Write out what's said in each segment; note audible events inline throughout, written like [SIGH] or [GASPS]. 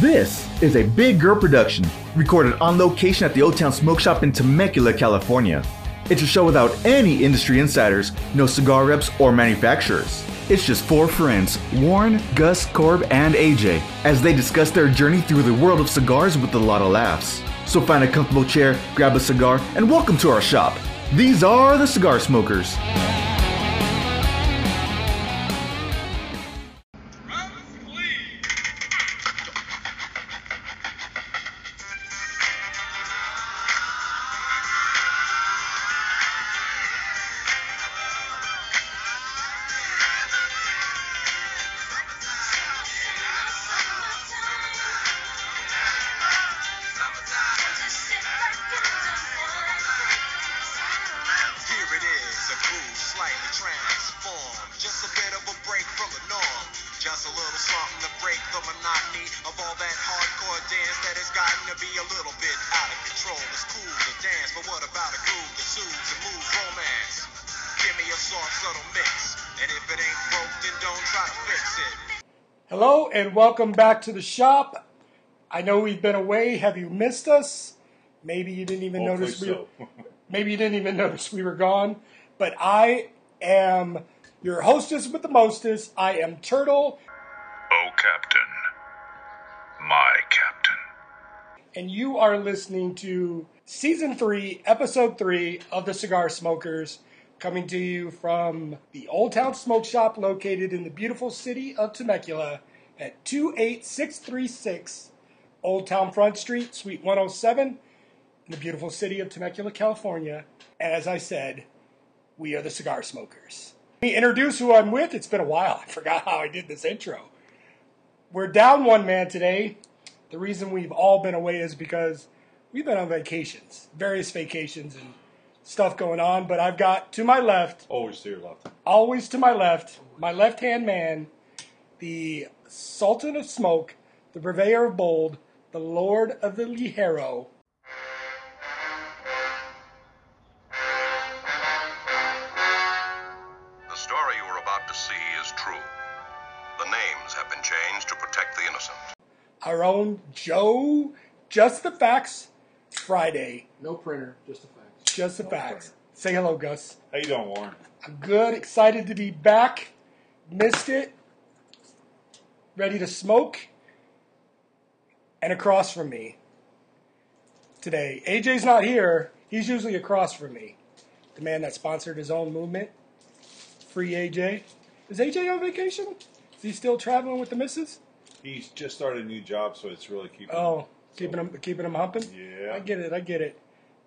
This is a Big Girl production, recorded on location at the Old Town Smoke Shop in Temecula, California. It's a show without any industry insiders, no cigar reps or manufacturers. It's just four friends, Warren, Gus, Corb, and AJ, as they discuss their journey through the world of cigars with a lot of laughs. So find a comfortable chair, grab a cigar, and welcome to our shop. These are the Cigar Smokers. And welcome back to the shop. I know we've been away. Have you missed us? Maybe you didn't even Hopefully notice we so. maybe you didn't even notice we were gone. But I am your hostess with the mostest. I am Turtle, Oh, Captain. My Captain. and you are listening to season three, episode three of the Cigar Smokers, coming to you from the Old Town Smoke Shop located in the beautiful city of Temecula at 28636 Old Town Front Street, Suite 107, in the beautiful city of Temecula, California. And as I said, we are the Cigar Smokers. Let me introduce who I'm with. It's been a while. I [LAUGHS] forgot how I did this intro. We're down one man today. The reason we've all been away is because we've been on vacations, various vacations and stuff going on. But I've got to my left, Always to your left. always to my left, my left hand man, the Sultan of Smoke, the Purveyor of Bold, the Lord of the Ligero. The story you are about to see is true. The names have been changed to protect the innocent. our own Joe, Just the Facts, Friday. No printer, just the facts. Just the Facts. Say hello, Gus. How you doing, Warren? I'm good, excited to be back. Missed it. Ready to smoke. And across from me today, AJ's not here. He's usually across from me. The man that sponsored his own movement. Free AJ. Is AJ on vacation? Is he still traveling with the missus? He's just started a new job, so it's really keeping. Oh, keeping him keeping him humping. Yeah. I get it. I get it.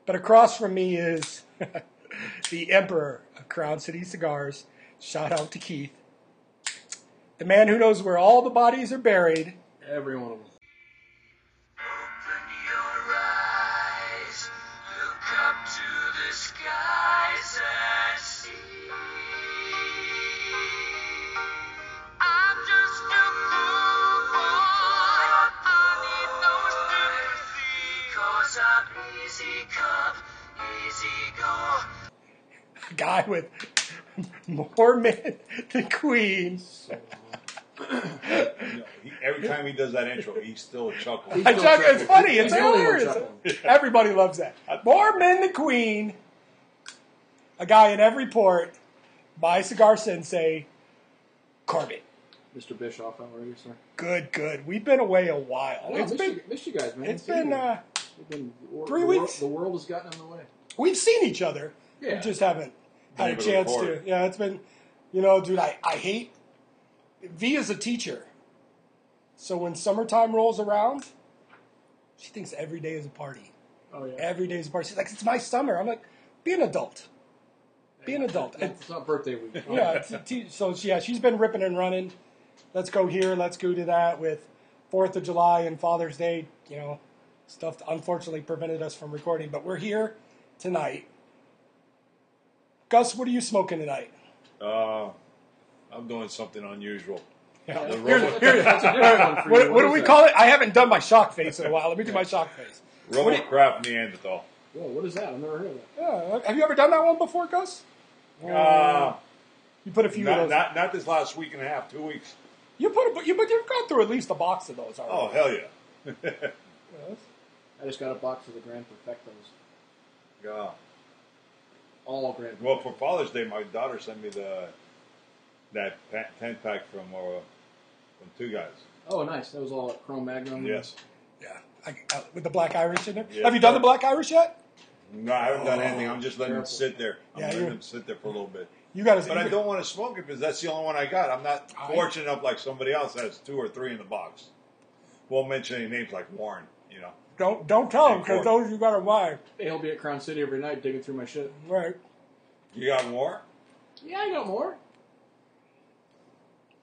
But across from me is [LAUGHS] the Emperor of Crown City Cigars. Shout out to Keith, the man who knows where all the bodies are buried. Every one of them. Open your eyes, look up to the skies and see. I'm just a poor I need no sympathy. Cause I'm easy come, easy go. Guy with more men than Queen. You know, he, every time he does that intro, he still chuckles. I chuck- it's funny. It's He's the only one hilarious. Everybody loves that. More men than Queen. A guy in every port. My cigar sensei, Corbett. Mr. Bischoff, how are you, sir? Good, good. We've been away a while. It's missed, been you, missed you guys, man. it's Seen been you. uh, We've been the three the wor- weeks. The world has gotten in the way. we've seen each other. Yeah. We just haven't had a able to chance to. Yeah, it's been, you know, dude, I, I hate. V is a teacher. So when summertime rolls around, she thinks every day is a party. Oh yeah. Every day is a party. She's like, it's my summer. I'm like, be an adult. Be an adult. [LAUGHS] It's not birthday week. [LAUGHS] yeah, it's a te- so yeah, she's been ripping and running. Let's go here, let's go to that with Fourth of July and Father's Day. You know, stuff unfortunately prevented us from recording, but we're here tonight. Gus, what are you smoking tonight? Uh, I'm doing something unusual. Yeah. The Here- Robo- here- That's a different one for what, you. what do we that? call it? I haven't done my shock face in a while. Let me do my shock face. Roma Craft Neanderthal. Whoa, what is that? I've never heard of that. Yeah, have you ever done that one before, Gus? Uh, You put a few of not, those. not not this last week and a half, two weeks. you put, a, you, but you've gone through at least a box of those already. Oh hell yeah! [LAUGHS] Yes. I just got a box of the Grand Perfectos. Yeah. All Grand. Well, for Father's Day, my daughter sent me the that pa- ten pack from uh, from two guys. Oh, nice. That was all at Chrome Magnum. Yes. Yeah. I, uh, with the black Irish in there. Yeah, Have you done the black Irish yet? No, I haven't done anything. I'm just letting Careful. them sit there. I'm Yeah, letting you're- them sit there for a little bit. You got to. But I don't want to smoke it because that's the only one I got. I'm not I- fortunate enough like somebody else has two or three in the box. Won't mention any names like Warren. You know. Don't don't tell them because Corey. those you got to buy. Hey, he'll be at Crown City every night digging through my shit. Right. You got more? Yeah, I got more.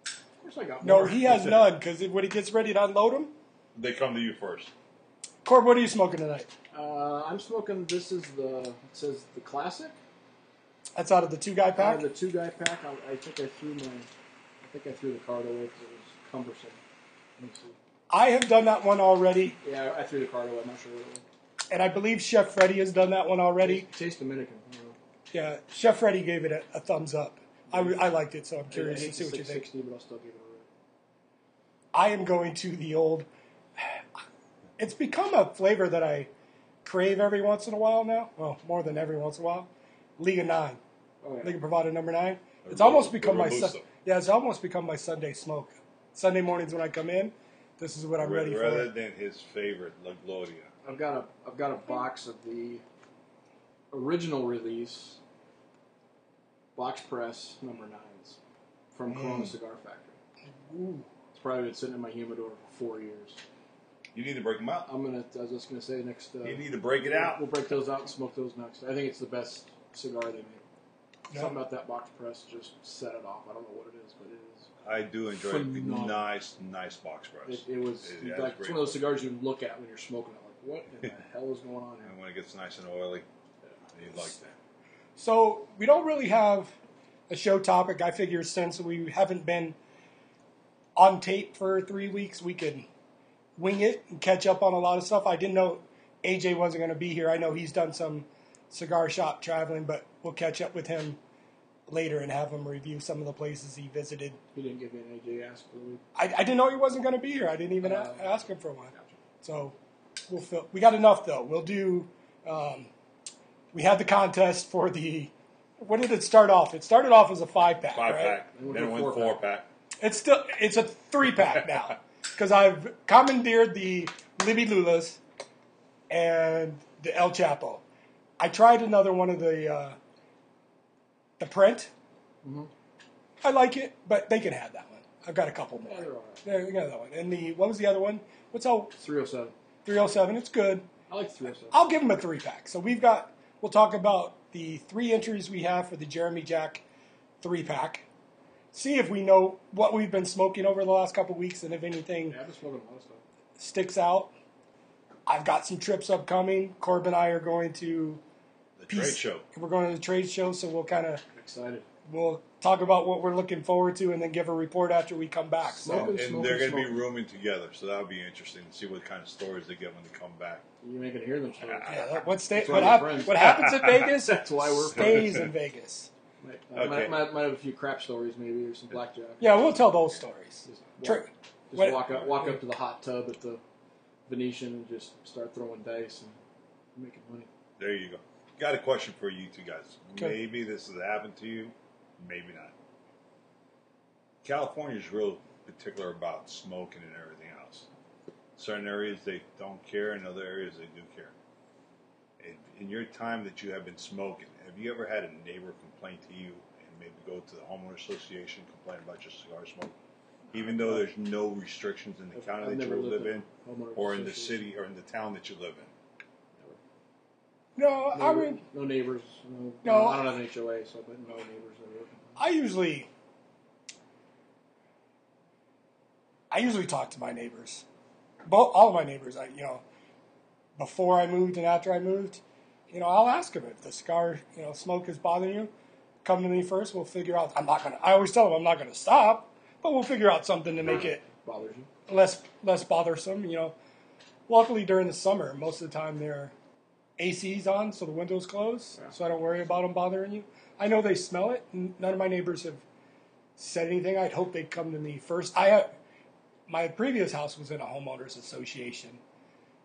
Of course, I got more. No, more. he has none because when he gets ready to unload them. They come to you first. Corb, what are you smoking tonight? Uh, I'm smoking. This is the. It says the classic. That's out of the two guy Out pack. of the two guy pack. I, I think I threw my. I think I threw the card away because it was cumbersome. Let me see. I have done that one already, Yeah, I threw the card away. I'm not sure what it was. and I believe Chef Freddy has done that one already. Taste, taste Dominican. I know. Yeah, Chef Freddy gave it a, a thumbs up. I, I liked it, so I'm I curious to see the what you think. 660, but I'll still give it a rip. I am going to the old. [SIGHS] It's become a flavor that I crave every once in a while now. Well, more than every once in a while. Liga Nine, Oh yeah. Liga Privada number nine. It's almost become my Sun- Robusto. yeah. It's almost become my Sunday smoke. Sunday mornings when I come in, this is what I'm ready Rather for. Rather than his favorite, La Gloria. I've got a I've got a box of the original release box press number nines from Corona Cigar Factory. Ooh. It's probably been sitting in my humidor for four years. You need to break them out. I'm gonna. I was just gonna say next. Uh, You need to break it out. We'll break those out and smoke those next. I think it's the best cigar they make. Yeah. Something about that box press just set it off. I don't know what it is, but it is. I do enjoy Phenomenal. nice, nice box press. It, it was It has like it's great one of those cigars you look at when you're smoking it. Like, what in the [LAUGHS] hell is going on here? And when it gets nice and oily, you like that. So we don't really have a show topic. I figure since we haven't been on tape for three weeks, we could wing it and catch up on a lot of stuff. I didn't know AJ wasn't going to be here. I know he's done some cigar shop traveling, but we'll catch up with him later and have him review some of the places he visited. He didn't give me an AJ ask for the week. I, I didn't know he wasn't going to be here. I didn't even a- Uh, ask him for one. So we'll fill. We got enough though. We'll do. Um, we had the contest for the. What did it start off? It started off as a five pack, Five right? pack, Then we'll then it went four four pack. pack. It's still it's a three pack [LAUGHS] now because I've commandeered the Libby Lulas and the El Chapo. I tried another one of the uh, the print. Mm-hmm. I like it, but they can have that one. I've got a couple more. Yeah, they're right. There, you got that one. And the what was the other one? What's all 307. 307? It's good. I like 307. I'll give them a three pack. So we've got. We'll talk about the three entries we have for the Jeremy Jack three pack. See if we know what we've been smoking over the last couple weeks, and if anything Yeah, I've been smoking a lot of stuff. sticks out. I've got some trips upcoming. Corb and I are going to. The trade show. We're going to the trade show, so we'll kind of Excited. we'll talk about what we're looking forward to, and then give a report after we come back. So Smoking, And smoking, they're going to be rooming together, so that'll be interesting to see what kind of stories they get when they come back. You ain't gonna hear them stories. yeah, what, sta- what, hap- what happens in Vegas [LAUGHS] That's why we're stays in Vegas. Might, uh, I Okay. might, might, might have a few crap stories maybe or some blackjack. Yeah, we'll tell those stories. Just walk, just what- walk up walk up to the hot tub at the Venetian and just start throwing dice and making money. There you go. Got a question for you two guys. Okay. Maybe this has happened to you, maybe not. California's real particular about smoking and everything else. Certain areas they don't care, in other areas they do care. In, in your time that you have been smoking, have you ever had a neighbor complain to you and maybe go to the homeowner association complain about your cigar smoke, even though there's no restrictions in the I've- county I've that you live in or in the city or in the town that you live in? No, I Neighbor- mean, no neighbors. No, No. I don't have an HOA, so but no neighbors. I usually, I usually talk to my neighbors, both all of my neighbors. I, you know, before I moved and after I moved, you know, I'll ask them if the cigar, you know, smoke is bothering you. Come to me first. We'll figure out. I'm not gonna. I always tell them I'm not gonna stop, but we'll figure out something to make it bothers you. less less bothersome. You know, luckily during the summer, most of the time they're AC's on, so the windows close, Yeah. so I don't worry about them bothering you. I know they smell it. None of my neighbors have said anything. I'd hope they'd come to me first. I have my previous house was in a homeowners association,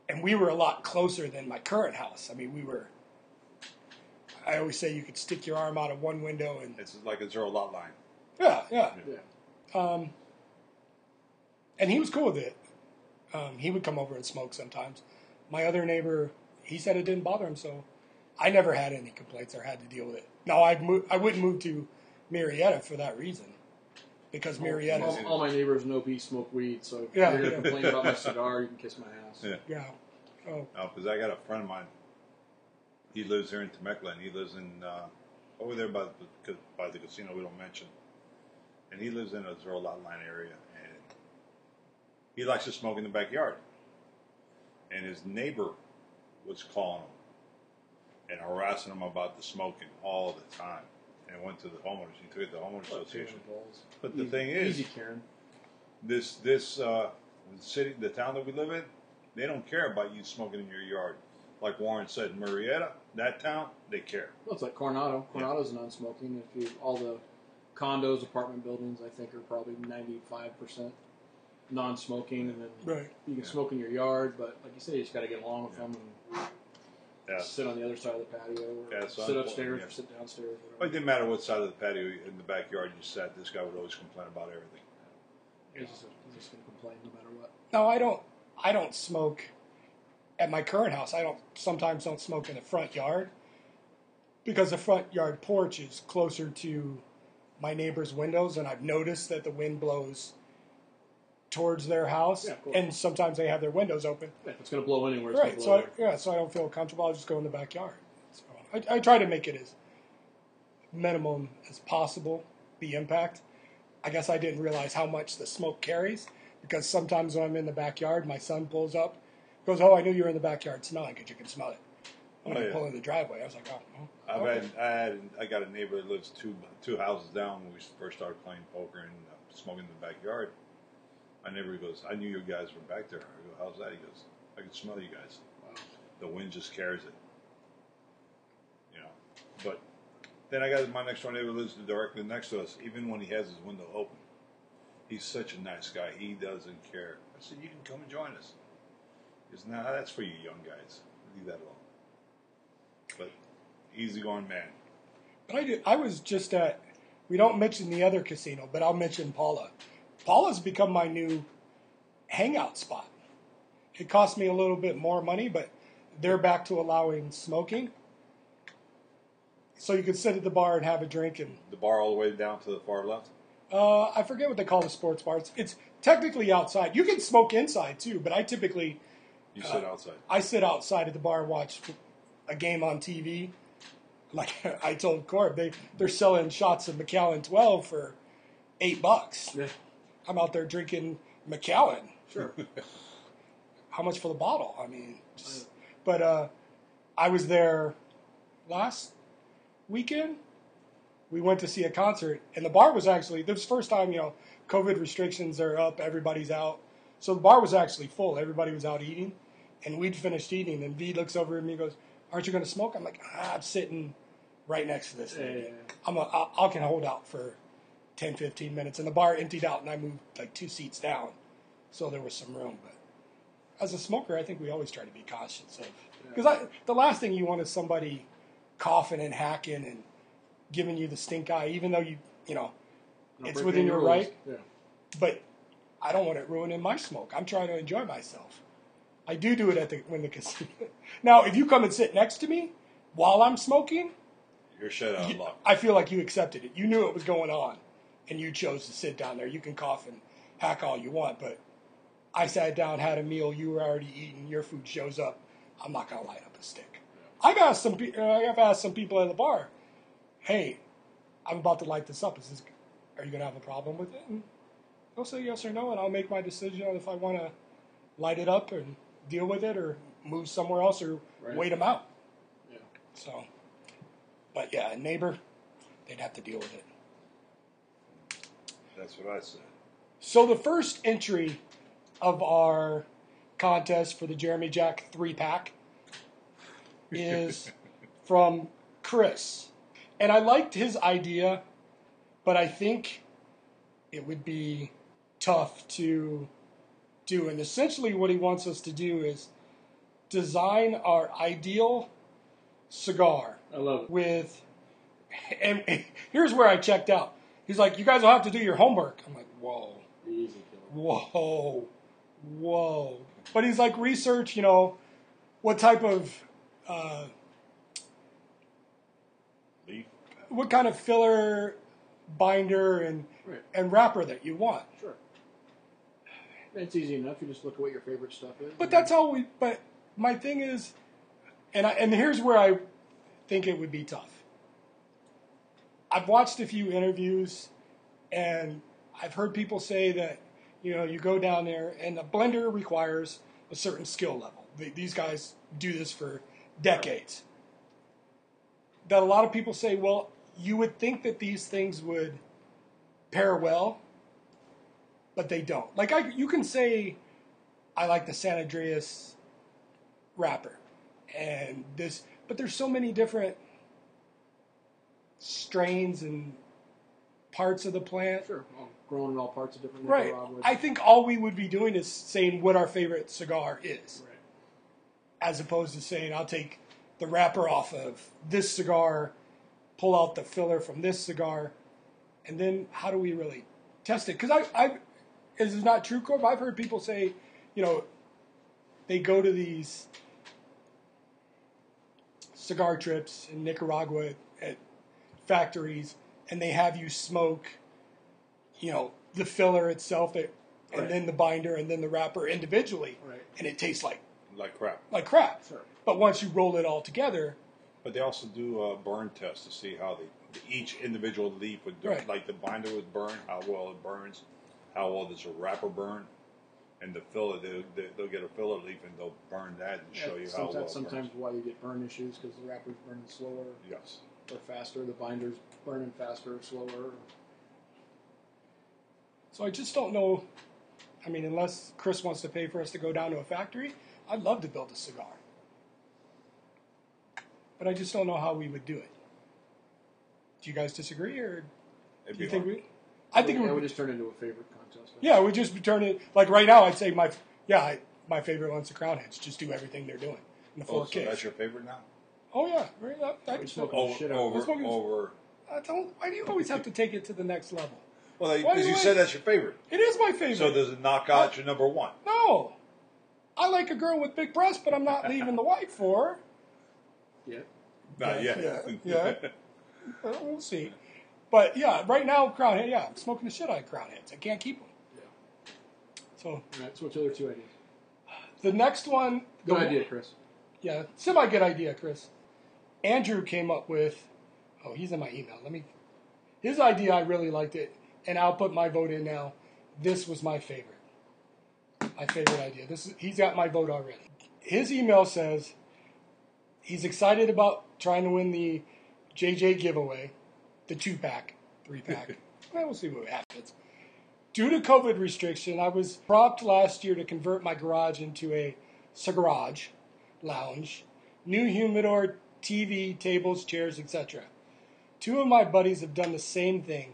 and we were a lot closer than my current house. I mean, we were. I always say you could stick your arm out of one window and It's like a zero lot line. yeah, yeah. Yeah. Um, and he was cool with it. Um, he would come over and smoke sometimes. My other neighbor, he said it didn't bother him, so I never had any complaints or had to deal with it. No, I'd move, I wouldn't move to Murrieta for that reason, because Murrieta, All, all my neighbors know OP smoke weed, so if Yeah. you're gonna complain about my cigar, you can kiss my ass. Yeah. yeah. Oh, because I got a friend of mine. He lives here in Temecula, and he lives in uh, over there by the by the casino we don't mention. And he lives in a zero lot line area, and he likes to smoke in the backyard. And his neighbor was calling them and harassing them about the smoking all the time. And went to the homeowners. He took it to the homeowners Fuck association. Karen balls. But the Easy- thing is, easy Karen. this this uh, city, the town that we live in, they don't care about you smoking in your yard. Like Warren said, Murrieta, that town, they care. Well, it's like Coronado. Coronado's non-smoking. If you all the condos, apartment buildings, I think are probably ninety-five percent non-smoking, and then right. you can smoke in your yard. But like you say, you just got to get along with them and Yeah. sit on the other side of the patio, or Yeah, sit I'm- upstairs, yeah. or sit downstairs. But it didn't matter what side of the patio in the backyard you sat. This guy would always complain about everything. He's just, he's just gonna complain no matter what. No, I don't. I don't smoke at my current house. I don't. Sometimes don't smoke in the front yard because the front yard porch is closer to my neighbor's windows, and I've noticed that the wind blows towards their house, Yeah, and sometimes they have their windows open. Yeah, it's gonna blow anywhere, it's Right. gonna So I, yeah, so I don't feel comfortable. I'll just go in the backyard. So I, I try to make it as minimum as possible. The impact. I guess I didn't realize how much the smoke carries because sometimes when I'm in the backyard, my son pulls up, goes, "Oh, I knew you were in the backyard smelling because you can smell it." When Oh, I yeah. pull in the driveway, I was like, "Oh." well, I've okay." had, I had, I got a neighbor that lives two two houses down when we first started playing poker and uh, smoking in the backyard. My neighbor goes, "I knew you guys were back there." I go, "How's that?" He goes, "I can smell you guys. Wow. The wind just carries it." You know, but then I got my next door neighbor lives directly next to us. Even when he has his window open, he's such a nice guy. He doesn't care. I said, "You can come and join us." He goes, "Nah, that's for you young guys. Leave that alone." But easygoing man. But I did. I was just at. We don't mention the other casino, but I'll mention Pala. Pala's become my new hangout spot. It cost me a little bit more money, but they're back to allowing smoking. So you could sit at the bar and have a drink, and The bar all the way down to the far left. uh, I forget what they call the sports bar. It's, it's technically outside. You can smoke inside too, but I typically You sit outside. I sit outside at the bar and watch a game on TV. Like [LAUGHS] I told Corb, they they're selling shots of Macallan 12 for eight bucks. I'm out there drinking Macallan. sure. [LAUGHS] How much for the bottle? I mean, just, but uh, I was there last weekend. We went to see a concert, and the bar was actually this first time you know COVID restrictions are up, everybody's out, so the bar was actually full. Everybody was out eating, and we'd finished eating, and V looks over at me and goes, "Aren't you going to smoke?" I'm like, ah, "I'm sitting right next to this Yeah, yeah, yeah. I'm a, I, I can hold out for 10, 15 minutes." And the bar emptied out, and I moved like two seats down, so there was some room, but as a smoker, I think we always try to be cautious of because the last thing you want is somebody coughing and hacking and giving you the stink eye, even though you you know Not it's within your rules. right. Yeah. But I don't want it ruining my smoke. I'm trying to enjoy myself. I do do it at the when the casino. [LAUGHS] now, if you come and sit next to me while I'm smoking, You're shut out of luck. I feel like you accepted it. You knew it was going on, and you chose to sit down there. You can cough and hack all you want, but I sat down, had a meal. You were already eating. Your food shows up. I'm not gonna light up a stick. I've asked some. pe- uh, I've asked some people at the bar, "Hey, I'm about to light this up. Is this? Are you gonna have a problem with it?" And they'll say yes or no, and I'll make my decision on if I want to light it up and deal with it, or move somewhere else, or Right. wait them out. Yeah. So, but yeah, a neighbor, they'd have to deal with it. That's what I said. So the first entry of our contest for the Jeremy Jack three pack [LAUGHS] is from Chris. And I liked his idea, but I think it would be tough to do. And essentially, what he wants us to do is design our ideal cigar I love it. with. And, [LAUGHS] and here's where I checked out. He's like, "You guys will have to do your homework." I'm like, "Whoa." Easy. Whoa, whoa. But he's like, research, you know, what type of, uh, Leaf. what kind of filler, binder, and Right. and wrapper that you want. Sure. It's easy enough. You just look at what your favorite stuff is. But that's all we. But my thing is, and I, and here's where I think it would be tough. I've watched a few interviews, and I've heard people say that you know you go down there, and the blender requires a certain skill level. These guys do this for decades. That a lot of people say, well, you would think that these things would pair well, but they don't. Like I, you can say, I like the San Andres wrapper, and this, but there's so many different strains and parts of the plant. Sure. Well, grown in all parts of different Right. I think all we would be doing is saying what our favorite cigar is, Right. as opposed to saying I'll take the wrapper off of this cigar, pull out the filler from this cigar, and then how do we really test it? Because I, I, is not true, Corb? I've heard people say, you know, they go to these cigar trips in Nicaragua factories, and they have you smoke, you know, the filler itself, that, and Right. then the binder, and then the wrapper individually, Right. and it tastes like Like crap. like crap. Sure. But once you roll it all together, But they also do a burn test to see how they each individual leaf would do. Right. Like the binder would burn, how well it burns, how well does a wrapper burn, and the filler they, they, they'll get a filler leaf and they'll burn that and show you how sometimes, well it sometimes why you get burn issues because the wrapper's burning slower Yes. Or faster. The binder's burning faster or slower. so I just don't know. I mean, unless Chris wants to pay for us to go down to a factory, I'd love to build a cigar. But I just don't know how we would do it. Do you guys disagree, or It'd do you be think hard. we? I think yeah, we would just turn into a favorite contest. Yeah, we just turn it like right now. I'd say my yeah, I, my favorite one's the Crowned Heads. Just do everything they're doing in the Oh, four so kids. that's your favorite now? Oh yeah, very I, I, We smoke Over, shit out of over, Let's look at- over. I don't. Why do you always have to take it to the next level? Well, Why because do you I- said that's your favorite. It is my favorite. So does it knock out your number one? no, I like a girl with big breasts, but I'm not leaving the wife for. her. [LAUGHS] Yeah. Not Yeah, yet. yeah, [LAUGHS] yeah. Well, we'll see. But yeah, right now Crowned Head. Yeah, I'm smoking the shit out of Crowned Heads. I can't keep them. Yeah. So All right. So what's your other two ideas? the next one. Good the- idea, Chris. Yeah, semi good idea, Chris. Andrew came up with. Oh, he's in my email. Let me. His idea, I really liked it, and I'll put my vote in now. This was my favorite. My favorite idea. This is, he's got my vote already. His email says he's excited about trying to win the JJ giveaway, the two pack, three pack. [LAUGHS] well, we'll see what happens. Due to COVID restriction, I was prompted last year to convert my garage into a garage lounge, new humidor, TV, tables, chairs, etc. Two of my buddies have done the same thing.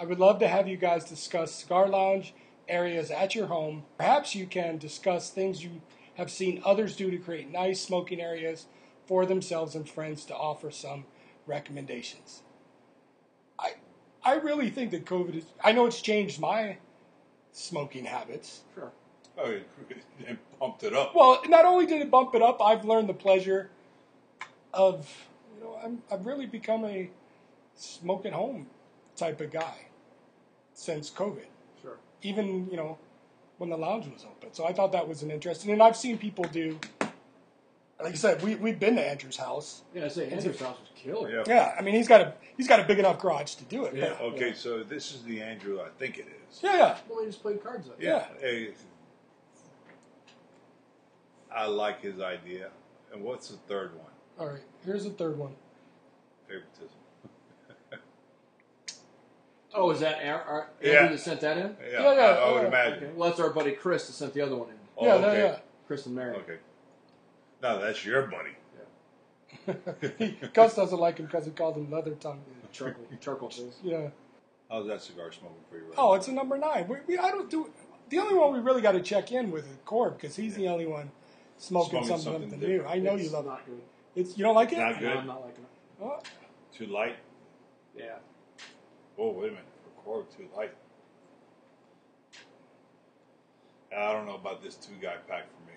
I would love to have you guys discuss cigar lounge areas at your home. Perhaps you can discuss things you have seen others do to create nice smoking areas for themselves and friends to offer some recommendations. I I really think that COVID is I know it's changed my smoking habits. Sure. Oh, it, it pumped it up. Well, not only did it bump it up, I've learned the pleasure of, you know, I'm, I've really become a smoke at home type of guy since COVID. Sure. Even, you know, when the lounge was open. So I thought that was an interesting. And I've seen people do, like I said, we, we've been to Andrew's house. Yeah, I say Andrew's house was killer. Yeah. Yeah, I mean, he's got a he's got a big enough garage to do it. Yeah. but- Okay, so this is the Andrew I think it is. yeah, yeah. Well, they just played cards up. Yeah. Hey, I like his idea. And what's the third one? All right, here's the third one. Favoritism. [LAUGHS] Oh, is that our, our Yeah. Andrew that sent that in? Yeah, Yeah, yeah, I, I would yeah. imagine. Okay. Well, that's our buddy Chris that sent the other one in. Oh, yeah, okay. yeah, Chris and Mary. Okay. No, that's your buddy. [LAUGHS] yeah. Gus doesn't like him because he called him leather tongue. [LAUGHS] Charcoal, charcoal face. Yeah. How's that cigar smoking for you right Oh, now? it's a number nine. We, we, I don't do. The only one we really got to check in with is Corb because he's the only one smoking, Smoking something, something new. different. I know It's you love it. not good. It's you don't like it? Not No, good. I'm not liking it. Oh, Too light. Yeah. Oh, wait a minute. For Corb, too light. I don't know about this two guy pack for me.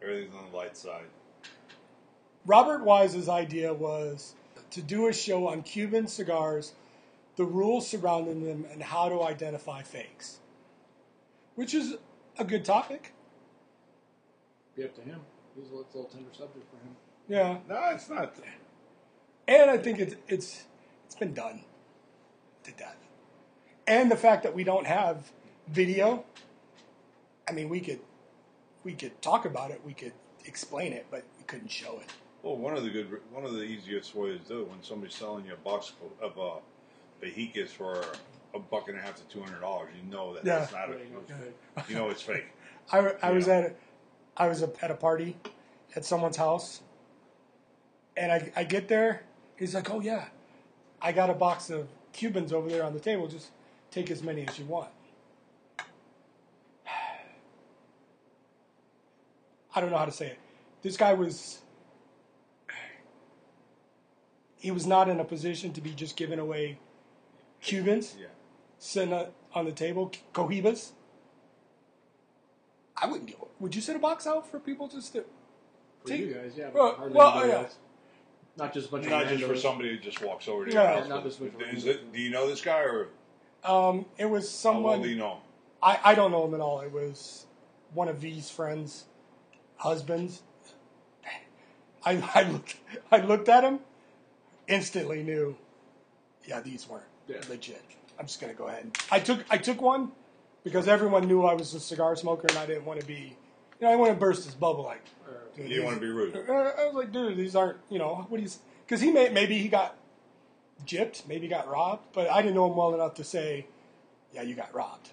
Everything's on the light side. Robert Wise's idea was to do a show on Cuban cigars, the rules surrounding them, and how to identify fakes, which is a good topic. Be up to him. He's a little, it's a little tender subject for him. Yeah, No, it's not. and I think it's it's it's been done to death, and the fact that we don't have video. I mean, we could we could talk about it, we could explain it, but we couldn't show it. Well, one of the good, one of the easiest ways to do it when somebody's selling you a box of uh, Behikes for a buck and a half to two hundred dollars, you know that Yeah. it's not. There you. A, you know it's fake. [LAUGHS] I, I was Yeah. at a, I was at a party at someone's house, and I, I get there. He's like, "Oh yeah, I got a box of Cubans over there on the table. Just take as many as you want." [SIGHS] I don't know how to say it. This guy was. He was not in a position to be just giving away Cubans Yeah. sitting on the table, cohibas. I wouldn't. Give, would you set a box out for people just to? For Take- you guys, yeah. But Well, hardly well, anybody yeah. else. Not just a bunch Not of just for randos. somebody who just walks over to Yeah. your Yeah, house. not just with Is randos. it, do you know this guy or Um, it was how well someone. do you know? him? I, I don't know him at all. It was one of V's friends' husbands. I, I looked I looked at him, instantly knew, yeah, these weren't Yeah. legit. I'm just gonna go ahead. And, I took I took one because everyone knew I was a cigar smoker and I didn't want to be, you know, I want to burst his bubble like. Dude, You want to be rude. Uh, I was like, dude, these aren't, you know, what he's, because he may, maybe he got gypped, maybe he got robbed, but I didn't know him well enough to say, yeah, you got robbed.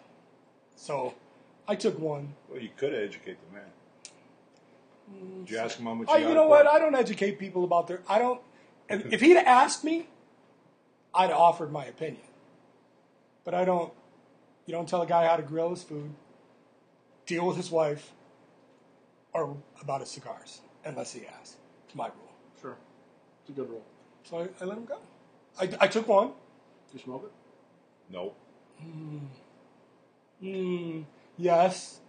So I took one. Well, you could educate the man. Did you ask him how much? Oh, he you know what? I don't educate people about their, I don't, if if he'd asked me, I'd have offered my opinion. But I don't, you don't tell a guy how to grill his food, deal with his wife, or about his cigars, unless he asks. It's my rule. Sure. It's a good rule. So I, I let him go. I, I took one. Did You smoke it? Nope. Mm, yes.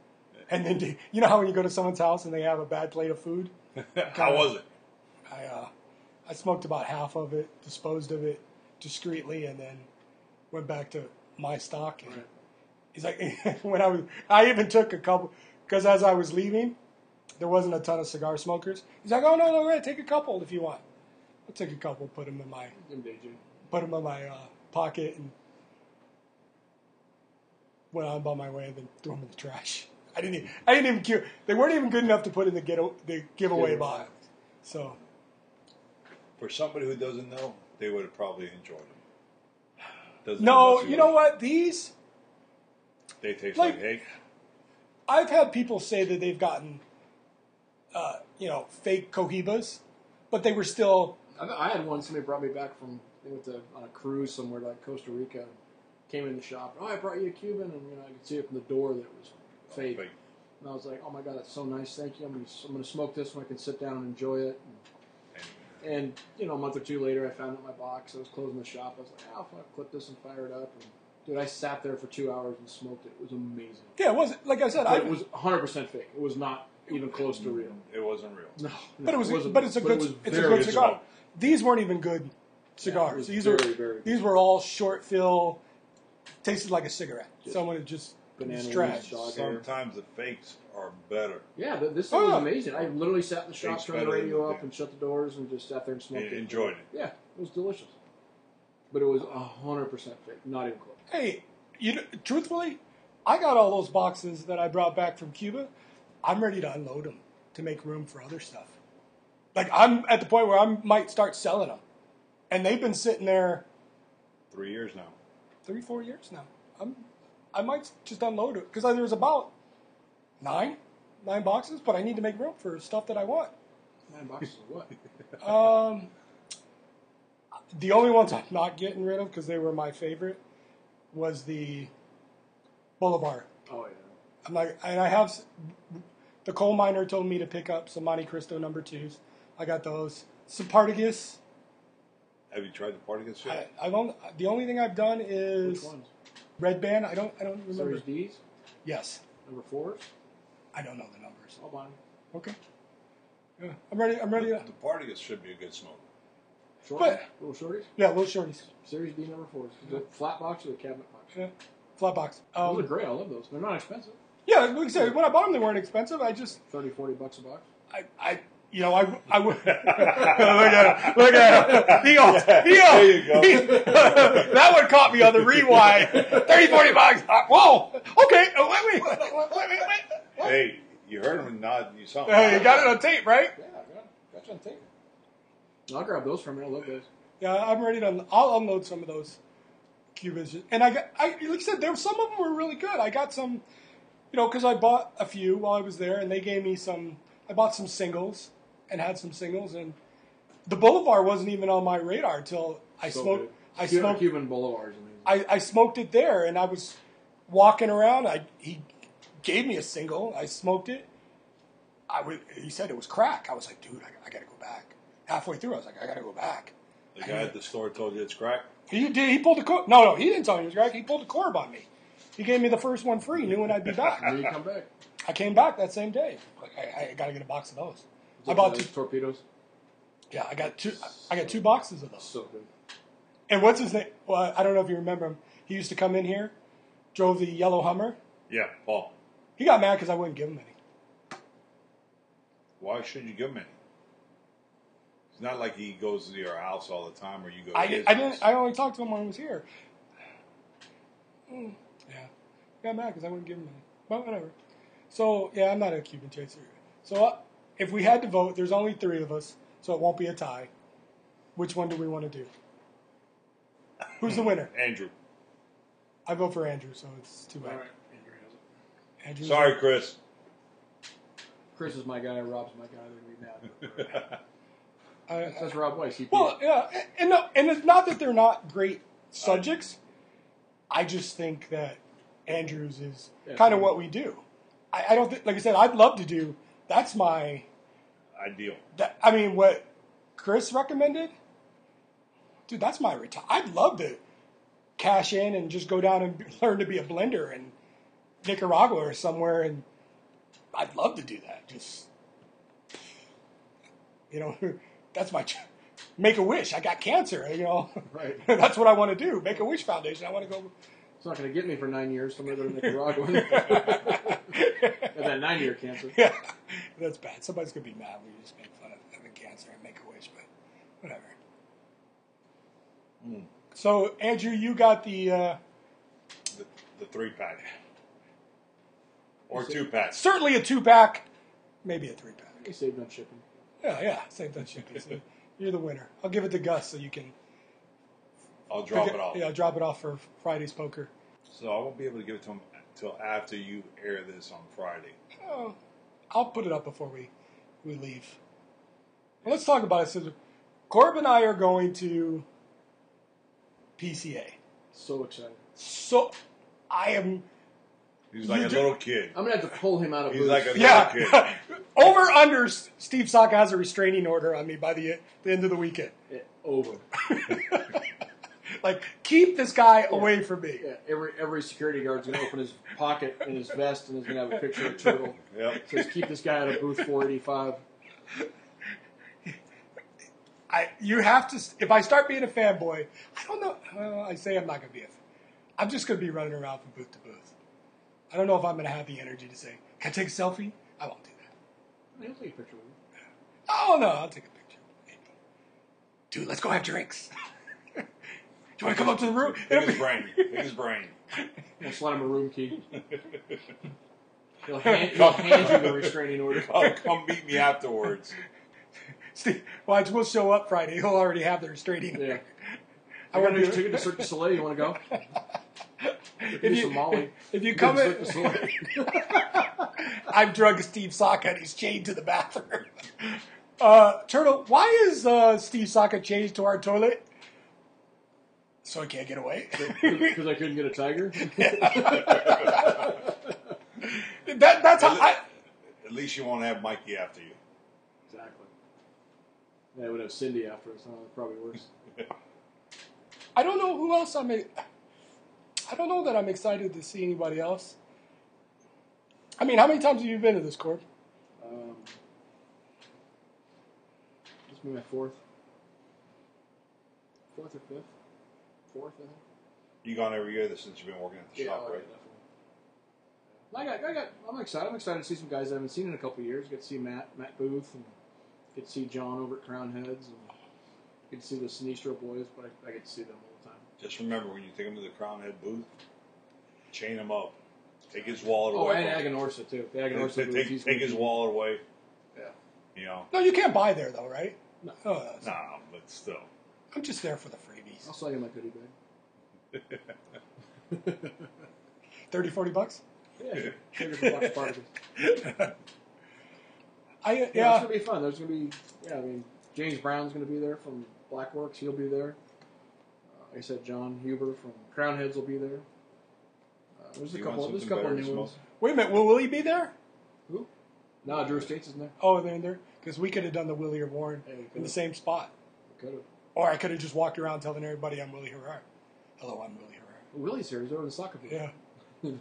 And then, do- you know how when you go to someone's house and they have a bad plate of food? [LAUGHS] How was it? I, uh, I smoked about half of it, disposed of it discreetly, and then went back to my stock. And Right. he's like, [LAUGHS] when I was, I even took a couple, because as I was leaving, there wasn't a ton of cigar smokers. He's like, oh, no, no, right, take a couple if you want. I'll take a couple, put them in my, DJ. put them in my uh, pocket, and went on by my way, and then threw them in the trash. [LAUGHS] I didn't even, I didn't even care. They weren't even good enough to put in the get the giveaway box. So For somebody who doesn't know, they would have probably enjoyed them. Doesn't no, you know what? These They taste Like- like, hay. I've had people say that they've gotten, uh, you know, fake cohibas, but they were still. I, I had one. Somebody brought me back from they went to on a cruise somewhere like Costa Rica. Came in the shop. Oh, I brought you a Cuban, and you know I could see it from the door that it was fake. Fake. And I was like, oh my god, that's so nice. Thank you. I'm gonna, I'm gonna smoke this when I can sit down and enjoy it. And, and you know, a month or two later, I found it in my box. I was closing the shop. I was like, oh, I'll clip this and fire it up. And dude, I sat there for two hours and smoked it. It was amazing. Yeah, it wasn't like I said. I it was 100 percent fake. It was not even close to real. It wasn't real. No, but it was. wasn't but it's a But good. it it's a good good cigar. smoke. These weren't even good cigars. was these very, were. very good. these were all short fill. Tasted like a cigarette. Someone had just Banana it's leaves, trash. dog hair. Sometimes the fakes are better. Yeah, th- this thing Oh, was yeah. amazing. I literally sat in the shop, Tastes turned the radio than- up, and shut the doors, and just sat there and smoked And it. enjoyed it. Yeah, it was delicious. But it was hundred percent fake, not even close. Hey, you know, truthfully, I got all those boxes that I brought back from Cuba. I'm ready to unload them to make room for other stuff. Like I'm at the point where I might start selling them, and they've been sitting there Three years now. three, four years now. I'm, I might just unload it because there's about nine, nine boxes, but I need to make room for stuff that I want. Nine boxes of what? [LAUGHS] Um, the only ones I'm not getting rid of because they were my favorite was the Bolivar Oh yeah. I'm like, and I have. S- The coal miner told me to pick up some Montecristo number twos. I got those. Spartacus. Have you tried the Partagas yet? I've only, the only thing I've done is Which ones? Red Band. I don't. I don't remember. Series D's, Yes. number fours. I don't know the numbers. I'll buy them. Okay. Yeah, I'm ready. I'm ready. To, The Partagas should be a good smoke. Short But- little shorties. yeah, little shorties. Series D number fours. The flat box or the cabinet box? Yeah. Flat box. Those are Um, great. I love those. They're not expensive. Yeah, like I said, when I bought them, they weren't expensive. I just, 30, 40 bucks a box. I, I you know, I, I would [LAUGHS] look at him, look at him. He goes, he goes, There you go. he- [LAUGHS] that one caught me on the rewind. 30, 40 bucks. Uh, Whoa. Okay. Oh, wait, wait, wait, wait, wait. Hey, you heard him nod you something. Uh, you got it on tape, right? Yeah, I got, got you on tape. I'll grab those from you. I love those. Yeah, I'm ready to. I'll unload some of those Cubans, and I got. I like I said, there were some of them were really good. I got some, you know, because I bought a few while I was there, and they gave me some. I bought some singles and had some singles, and the Bolivar wasn't even on my radar till I So smoked. good. I Cuban, smoked. Cuban Bolivar. I, I smoked it there, and I was walking around. I he gave me a single. I smoked it. I would, he said it was crack. I was like, dude, I, I got to go back. Halfway through, I was like, I got to go back. The guy at the store told you it's crack. He did. He pulled the cor- no, no. He didn't tell me it was crack. He pulled the corb on me. He gave me the first one free, knew when I'd be back. You come back. I came back that same day. I, I got to get a box of those. I bought two. torpedoes. Yeah, I got two. I got two boxes of those. So good. And what's his name? Well, I don't know if you remember him. He used to come in here, drove the yellow Hummer. Yeah, Paul. He got mad because I wouldn't give him any. Why shouldn't you give him any? It's not like he goes to your house all the time, or you go. To I, I didn't. I only talked to him when he was here. Mm, got mad because I wouldn't give him any. But whatever. So yeah, I'm not a Cuban chaser. So uh, if we had to vote, there's only three of us, so it won't be a tie. Which one do we want to do? Who's the winner? [LAUGHS] Andrew. I vote for Andrew, so it's too bad. right. Andrew has it. Andrew's Sorry, Chris. Chris is my guy. Rob's my guy. They're gonna be mad. [LAUGHS] I- That's Rob Weiss. He Well, yeah, and no, and it's not that they're not great subjects. I just think that Andrews is Yeah, kind of what we do. I, I don't think, like I said, I'd love to do. That's my. Ideal. That, I mean, what Chris recommended, dude. That's my retire. I'd love to cash in and just go down and [LAUGHS] learn to be a blender in Nicaragua or somewhere, and I'd love to do that. Just you know, [LAUGHS] that's my ch- make a wish. I got cancer. You know, Right. [LAUGHS] that's what I want to do. Make a wish foundation. I want to go. It's not going to get me for nine years. So I'm going to go to Nicaragua. and that nine year cancer. Yeah, that's bad. Somebody's gonna be mad. when you just make fun of having cancer and make a wish, but whatever. So Andrew, you got the uh, The, the three pack. Or two pack. certainly a two pack, maybe a three pack. He saved on shipping. Yeah, yeah, same thing. shipping. So you're the winner. I'll give it to Gus so you can I'll drop pick it off. Yeah, I'll drop it off for Friday's poker. So I won't be able to give it to him until after you air this on Friday. Oh, I'll put it up before we we leave. Well, let's talk about it. So Corb and I are going to PCA. So excited. So I am He's like a do- little kid. I'm going to have to pull him out of He's booze. like a yeah. little kid. [LAUGHS] Over under. Steve Saka has a restraining order on me by the the end of the weekend. Yeah, over. [LAUGHS] Like keep this guy away from me. Yeah, every every security guard's going to open his pocket in his vest and is going to have a picture of a Turtle. [LAUGHS] Yep. Says keep this guy out of booth 485. I you have to. If I start being a fanboy, I don't know. Well, I say I'm not going to be a. I'm just going to be running around from booth to booth. I don't know if I'm going to have the energy to say, "Can I take a selfie?" I won't do that. He'll take a picture with him. Oh no, I'll take a picture. Dude, let's go have drinks. [LAUGHS] do you want to come up to the room? Pick his brain. Pick his brain. We'll slide him a room key. He'll [LAUGHS] hand, he'll hand you the restraining order. [LAUGHS] Oh, come meet me afterwards. Steve, watch, we'll show up Friday. He'll already have the restraining. Yeah. I I want got a to ticket to Cirque du Soleil. You want to go? [LAUGHS] if Do you, some Molly. if you come to in, Cirque du Soleil. I've drugged Steve Saka and he's chained to the bathroom. Uh, Turtle, why is uh, Steve Saka chained to our toilet? So I can't get away. [LAUGHS] Because I couldn't get a tiger. [LAUGHS] that, that's how I. At least you won't have Mikey after you. Exactly. Yeah, I would have Cindy after us. Oh, probably worse. [LAUGHS] I don't know who else I'm. I don't know that I'm excited to see anybody else. I mean, how many times have you been to this court? Um, this will be my fourth. Fourth or fifth? Fourth, I think. You gone every year since you've been working at the shop, oh, right? yeah, definitely. I got, I got, I'm excited. I'm excited to see some guys I haven't seen in a couple of years. Get to see Matt, Matt Booth, and get to see John over at Crowned Heads, and get to see the Sinistro boys. But I, I get to see them all the time. Just remember when you take him to the Crowned Head booth, chain him up. Take his wallet Oh, away. and from him. Aganorsa too. The Take, Aganorsa take, booth, take, take his be- wallet away. Yeah. You know, No, you can't buy there though, right? No. Oh, that's- nah, but still. I'm just there for the freebies. I'll sell you my goodie bag. [LAUGHS] 30, 40 bucks? Yeah, sure. Figure for box. I Yeah, it's gonna be fun. There's gonna be, yeah, I mean, James Brown's gonna be there from Blackworks. He'll be there. Uh, like I said, John Huber from Crowned Heads will be there. Uh, there's a couple. want There's a couple better to new ones. Wait a minute, will Willie be there? Who? No, Drew Estates isn't there. Oh, they're in there because we could have done the Willie or Warren Yeah, in the same spot, Could have. Or I could have just walked around telling everybody I'm Willie Herrera. Hello, I'm Willie Herrera. Willie's here. He's over in the soccer field. Yeah,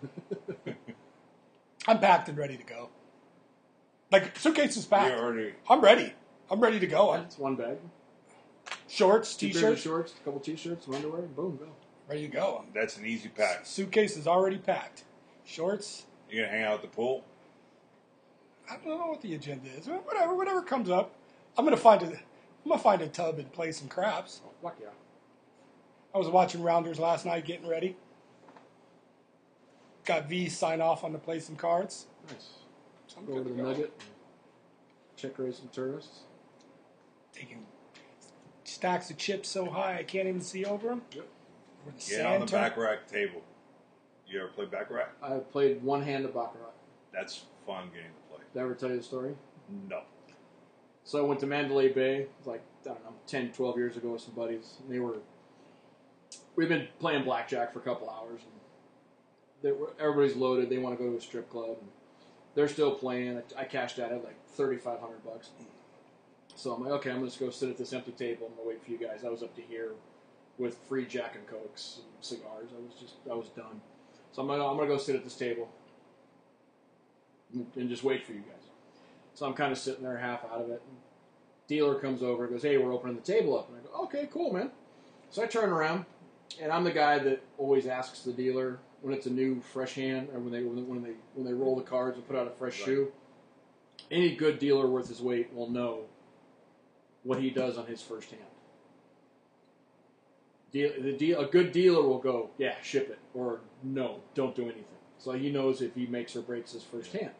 I'm packed and ready to go. Like suitcase is packed. You're already. I'm ready. I'm ready to go. I'm It's one bag. shorts, Two pairs of t-shirts, shorts, a couple t-shirts, some underwear. Boom, go. ready to go. I'm- That's an easy pack. Suitcase is already packed. Shorts. You gonna hang out at the pool? I don't know what the agenda is. Whatever, whatever comes up. I'm gonna find a. I'm gonna find a tub and play some craps. Oh, fuck yeah. I was watching Rounders last night, getting ready. Got V sign off on to play some cards. Nice. So I'm Go over to to the go. Nugget. Check raise some tourists. Taking stacks of chips so high I can't even see over them. Yep. The Get on the turn- back rack table. You ever play baccarat? I have played one hand of Baccarat. That's a fun game to play. Did I ever tell you the story? No. So I went to Mandalay Bay, like, I don't know, 10, 12 years ago with some buddies. And they were, we've been playing blackjack for a couple hours. And they were, everybody's loaded. They want to go to a strip club. And they're still playing. I, I cashed out at like 3500 bucks. So I'm like, okay, I'm going to go sit at this empty table. I'm going to wait for you guys. I was up to here with free Jack and Cokes and cigars. I was just, I was done. So I'm going to I'm gonna go sit at this table and just wait for you guys. So I'm kind of sitting there half out of it. And dealer comes over and goes, Hey, we're opening the table up. And I go, Okay, cool, man. So I turn around, and I'm the guy that always asks the dealer when it's a new fresh hand or when they when they when they, when they roll the cards and put out a fresh Right. shoe. Any good dealer worth his weight will know what he does on his first hand. Deal, the deal, a good dealer will go, yeah, ship it, or no, don't do anything. So he knows if he makes or breaks his first hand.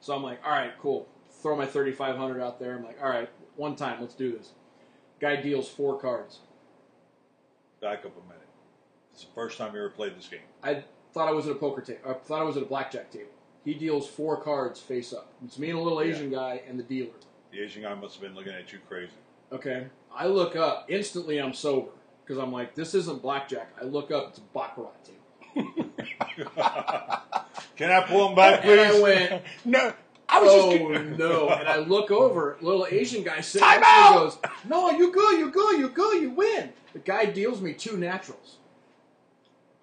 So I'm like, all right, cool. Throw my 3,500 out there. I'm like, all right, one time, let's do this. Guy deals four cards. Back up a minute. It's the first time you ever played this game. I thought I was at a poker table. I thought I was at a blackjack table. He deals four cards face up. It's me and a little Asian guy and the dealer. The Asian guy must have been looking at you crazy. Okay. I look up. Instantly, I'm sober because I'm like, this isn't blackjack. I look up. It's a baccarat table. [LAUGHS] Can I pull him back, And I please? went, [LAUGHS] No, I was oh just. [LAUGHS] no! And I look over, little Asian guy sitting Time next to me out! goes, "No, you good, you good, you good, you win." The guy deals me two naturals,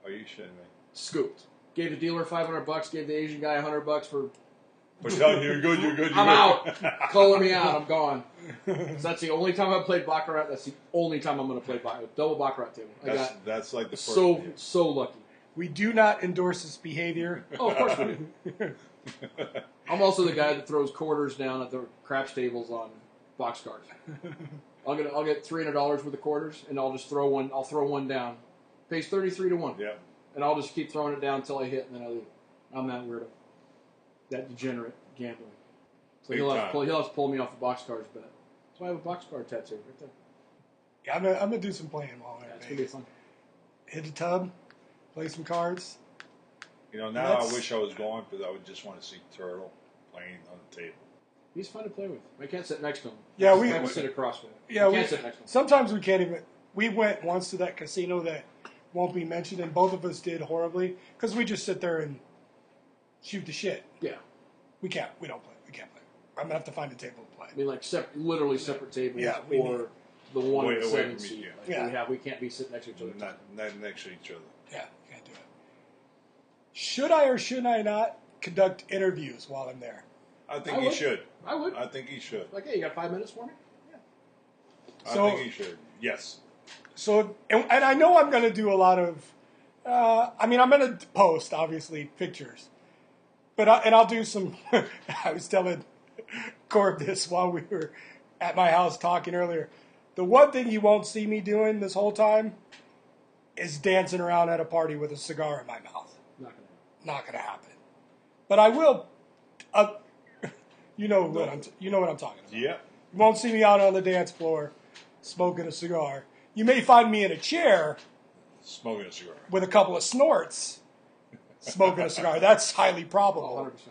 Are you shitting me? scooped. Gave the dealer five hundred bucks. Gave the Asian guy hundred bucks for. For telling you you're good, you're good, you're I'm good. out. [LAUGHS] Calling me out. I'm gone. So that's the only time I played baccarat. That's the only time I'm going to play baccarat. Double baccarat table. I That's, got that's like the first so game. so lucky. We do not endorse this behavior. Oh, of course we do. [LAUGHS] I'm also the guy that throws quarters down at the craps tables on boxcars. [LAUGHS] I'll get I'll get three hundred dollars worth of quarters, and I'll just throw one. I'll throw one down. Pays thirty three to one, Yeah. and I'll just keep throwing it down until I hit, and then I leave. I'm that weirdo, that degenerate gambling. So Big he'll have, to pull, he'll have to pull me off the boxcars bet. That's why I have a boxcar tattoo right there. Yeah, I'm gonna, I'm gonna do some playing while I'm it's gonna be fun. Hit the tub, play some cards. You know, now That's- I wish I was going because I would just want to see Turtle playing on the table. He's fun to play with. I can't sit next to him. Yeah, I we- have to we- sit across from him. Yeah, I we, can't sit next to him. sometimes we can't even. We went once to that casino that won't be mentioned, and both of us did horribly because we just sit there and shoot the shit. Yeah, We can't. We don't play. We can't play. I'm gonna have to find a table to play. I mean, like sep- literally separate tables Yeah, we or the one Away- and the away seven from seat. each- yeah. Like, Yeah. we have we can't be sitting next to each other. Not, not next to each other. Yeah, can't do it. Should I or should I not conduct interviews while I'm there? I think I he would. should. I would. I think he should. like, hey, you got five minutes for me? Yeah. So- I think he should. Yes. So, and, and I know I'm going to do a lot of. Uh, I mean, I'm going to post obviously pictures, but I, and I'll do some. [LAUGHS] I was telling Corb this while we were at my house talking earlier. The one thing you won't see me doing this whole time is dancing around at a party with a cigar in my mouth. Not gonna happen. Not going to happen. But I will. Uh, [LAUGHS] you know what I'm. you know what I'm talking about. Yeah. You won't see me out on the dance floor smoking a cigar. You may find me in a chair Smoking a cigar. with a couple of snorts smoking a cigar. [LAUGHS] That's highly probable. 100%.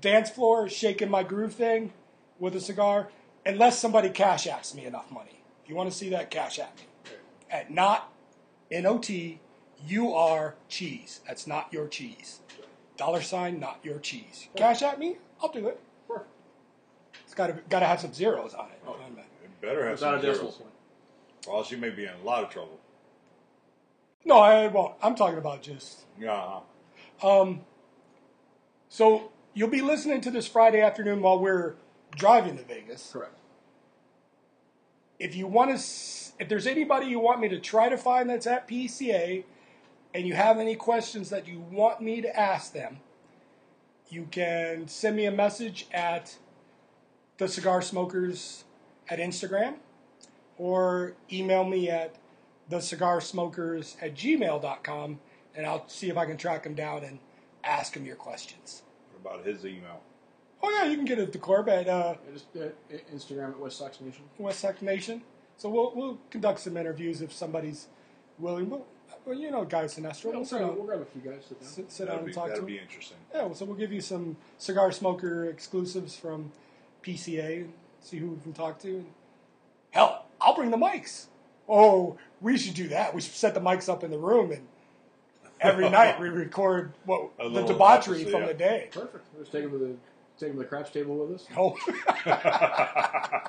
Dance floor, shaking my groove thing with a cigar, unless somebody cash apps me enough money. If you want to see that, cash app me. At not N O T U R cheese. That's not your cheese. Dollar sign, not your cheese. Cash at me, I'll do it. Perfect. It's got to got to have some zeros on it. It better have Without some a decimal zeros. point. Or else you may be in a lot of trouble. No, I won't. I'm talking about just Yeah. Um. So you'll be listening to this Friday afternoon while we're driving to Vegas. Correct. If you want to, if there's anybody you want me to try to find that's at PCA, and you have any questions that you want me to ask them, you can send me a message at the Cigar Smokers at Instagram, or email me at the Cigar Smokers at gmail.com, and I'll see if I can track them down and ask them your questions. What about his email? Oh yeah, you can get it to Corb at uh, just uh, Instagram at West Sox Nation. West Sac Nation. So we'll we'll conduct some interviews if somebody's willing. We'll, well, you know, Guy Sinestro. We'll, We'll sit grab, down, we'll grab a few guys. Sit down. sit, sit down That'd and be, talk to that'd be interesting. Yeah, well, so we'll give you some cigar smoker exclusives from PCA and see who we can talk to. And hell, I'll bring the mics. Oh, we should do that. We should set the mics up in the room and every [LAUGHS] night we record what A the debauchery episode, from yeah. the day. Perfect. We'll just take him to the take him to the craps table with us. Oh. [LAUGHS]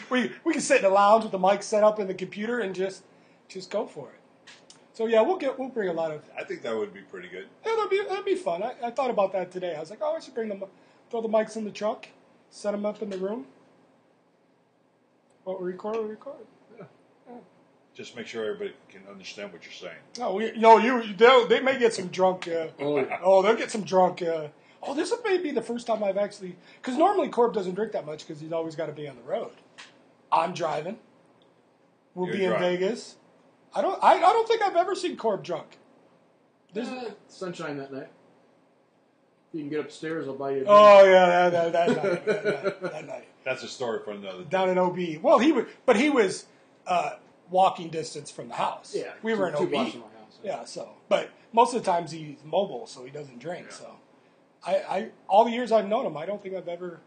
[LAUGHS] we we can sit in the lounge with the mic set up in the computer and just just go for it. So yeah, we'll get we'll bring a lot of I think that would be pretty good. yeah, that'd be that'd be fun. I, I thought about that today. I was like, oh, I should bring them, throw the mics in the truck, set them up in the room. What we record, we record. Yeah. Just make sure everybody can understand what you're saying. No, we, no, you they'll, they may get some drunk. Uh, Oh, oh, they'll get some drunk. Uh, oh, this may be the first time I've actually because normally Corb doesn't drink that much because he's always got to be on the road. I'm driving. We'll You're be in driving. Vegas. I don't. I, I don't think I've ever seen Corb drunk. There's, Uh, sunshine that night. If you can get upstairs, I'll buy you. A drink. oh yeah, that, that, that night. That night. That [LAUGHS] night. That's a story for another day. down in OB. Well, he was, but he was uh, walking distance from the house. yeah, we two- were in two OB. blocks from my house. Yeah, so but most of the times he's mobile, so he doesn't drink. So, I, I all the years I've known him, I don't think I've ever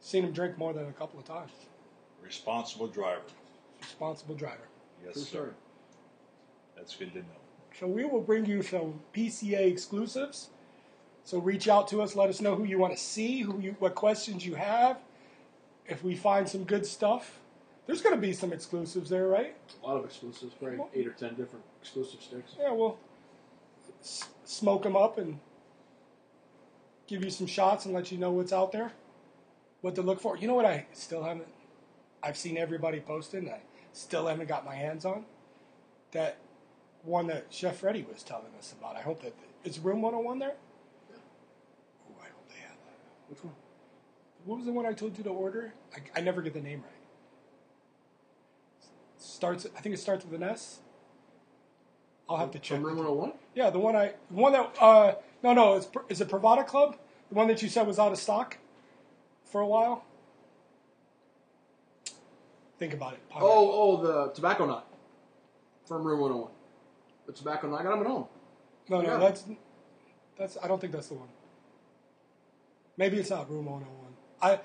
seen him drink more than a couple of times. Responsible driver. Responsible driver. Yes, True sir. story. That's good to know. So we will bring you some PCA exclusives. So reach out to us. Let us know who you want to see, who you, what questions you have. If we find some good stuff, there's going to be some exclusives there, right? A lot of exclusives, probably eight or ten different exclusive sticks. Yeah, we'll s- smoke them up and give you some shots and let you know what's out there, what to look for. You know what? I still haven't. I've seen everybody posting. I still haven't got my hands on that one that Chef Freddy was telling us about. I hope that is Room 101 there. Oh, I hope they have that. Which one? What was the one I told you to order? I, I never get the name right. Starts. I think it starts with an S. I'll have to check. From Room 101? Yeah, the one I, the one that, uh, no, no, it's, is it Pravada Club? The one that you said was out of stock for a while? Think about it. ponder. Oh, oh, the Tobacconaut from Room 101. The Tobacconaut. I got them at home. no, no, yeah. that's, that's, I don't think that's the one. Maybe it's not Room 101. I,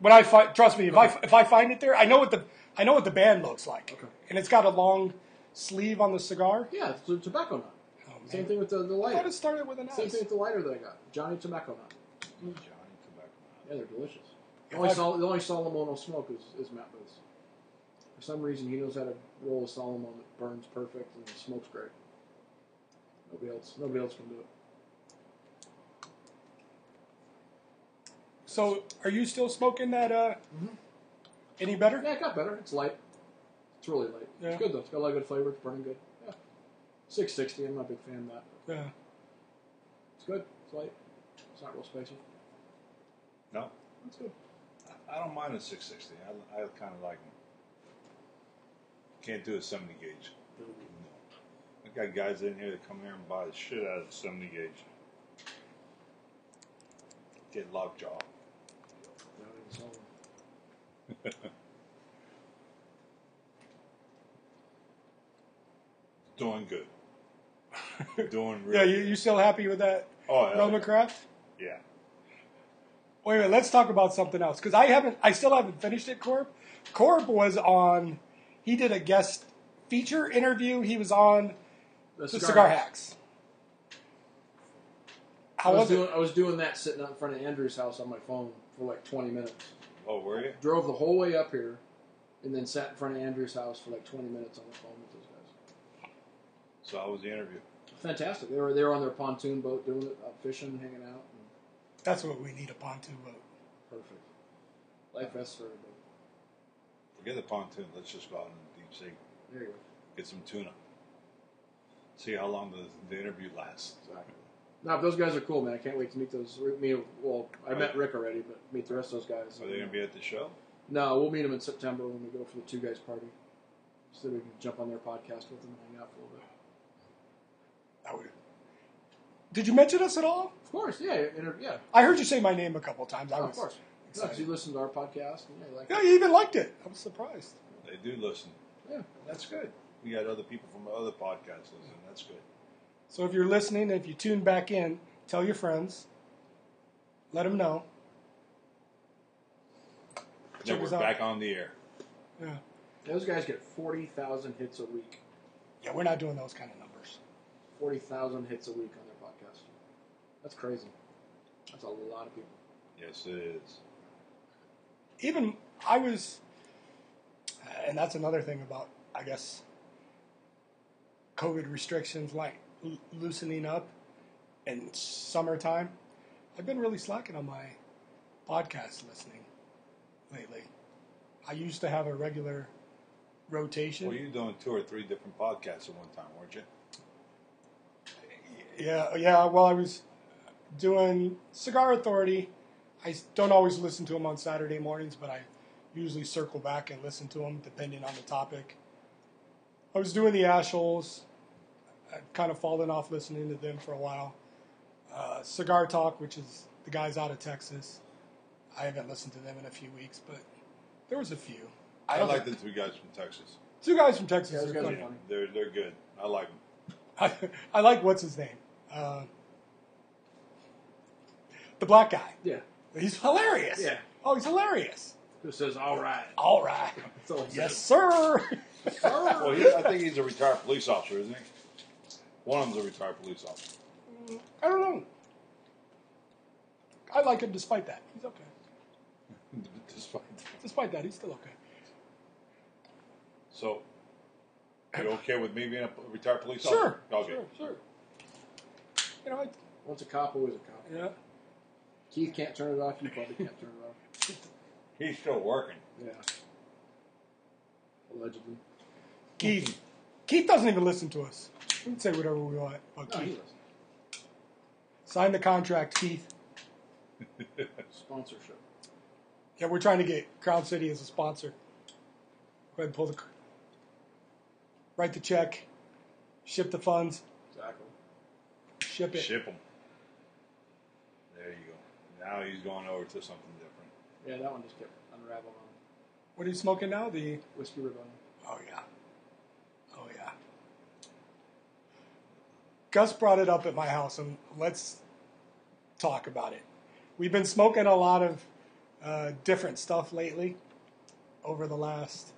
when I find, trust me, if I, if I find it there, I know what the, I know what the band looks like. Okay. And it's got a long sleeve on the cigar. Yeah, it's the Tobacconaut. Oh, man. Same thing with the, the I thought lighter. it started with an Same thing with the lighter that I got. Johnny Tobacconaut. Johnny Tobacco. Yeah, they're delicious. The only, I- Sol- the only Salomon will smoke is, is Matt Booth's. For some reason, he knows how to roll a Salomon that burns perfect and smokes great. Nobody else, nobody else can do it. So, are you still smoking that? Uh, Mhm. Any better? Yeah, it got better. It's light. It's really light. Yeah. It's good though. It's got a lot of good flavor. It's burning good. Yeah. 660. I'm not a big fan of that. Yeah. It's good. It's light. It's not real spicy. No, It's good. I don't mind a 660. I, I kind of like them. Can't do a 70 gauge. No. I got guys in here that come here and buy the shit out of the 70 gauge. Get lockjaw. [LAUGHS] Doing good. [LAUGHS] Doing Yeah, really you, you still happy with that Oh, yeah. Roma craft? Yeah. Wait a minute, let's talk about something else because I haven't, I still haven't finished it. Corb, Corb was on. He did a guest feature interview. He was on The the Cigar Hacks. I How was, was doing, it? I was doing that sitting out in front of Andrew's house on my phone for like 20 minutes. Oh, were you? Drove the whole way up here, and then sat in front of Andrew's house for like 20 minutes on the phone with those guys. So how was the interview? Fantastic. They were they were on their pontoon boat doing it, out fishing, hanging out. And That's what we need a pontoon boat. perfect. Life vests for everybody. Forget the pontoon. Let's just go out in the deep sea. There you go. Get some tuna. See how long the, the interview lasts. Exactly. No, but those guys are cool, man. I can't wait to meet those. Me, well, I met Rick already, but meet the rest of those guys. Are they going to be at the show? No, we'll meet them in September when we go for the two guys party, so that we can jump on their podcast with them and hang out for a little bit. That would. Did you mention us at all? Of course, yeah, inter- yeah, I heard you say my name a couple times. I of was, course. No, 'cause you listen to our podcast, and yeah, like, Yeah, you even liked it. I was surprised. They do listen. yeah, That's good. We got other people from other podcasts listening. That's good. So if you're listening, if you tune back in, tell your friends. Let them know. Then Check we're us out. back on the air. Yeah. those guys get forty thousand hits a week. Yeah, we're not doing those kind of numbers. Forty thousand hits a week on their podcast. That's crazy. That's a lot of people. Yes, it is. Even I was, uh, and that's another thing about I guess COVID restrictions like l- loosening up in summertime. I've been really slacking on my podcast listening lately. I used to have a regular rotation. Well, you were doing two or three different podcasts at one time, weren't you? Yeah, yeah. Well, I was doing Cigar Authority. I s- don't always listen to them on Saturday mornings, but I usually circle back and listen to them depending on the topic. I was doing the Ashholes. I've kind of fallen off listening to them for a while. Uh, Cigar Talk, which is the guys out of Texas. I haven't listened to them in a few weeks, but there was a few. I, don't like the two guys from Texas. two guys from Texas. Yeah, are guys are funny. funny. They're they're good. I like them. I, [LAUGHS] I like what's his name, uh, the black guy. Yeah, He's hilarious. Yeah. Oh, he's hilarious. who says all right? All right. [LAUGHS] That's all he Yes, says. sir. Well, he, I think he's a retired police officer, isn't he? One of them's a retired police officer. I don't know. I like him despite that. He's okay. [LAUGHS] Despite Despite that, he's still okay. So, you okay with me being a retired police Sure. officer? Okay. Sure. Sure. You know, I, Once a cop, always a cop. yeah. Keith can't turn it off. You probably can't turn it off. [LAUGHS] He's still working. Yeah. Allegedly. Keith. Keith doesn't even listen to us. We can say whatever we want about No, he Keith. does. Sign the contract, Keith. [LAUGHS] Sponsorship. Yeah, we're trying to get Crown City as a sponsor. Go ahead and pull the. Write the check. Ship the funds. Exactly. Ship it. Ship him. There you go. Now he's going over to something different. Yeah, that one just kept unraveling on What are you smoking now? The whiskey rebellion. oh yeah, oh yeah. Gus brought it up at my house, and let's talk about it. We've been smoking a lot of uh, different stuff lately over the last.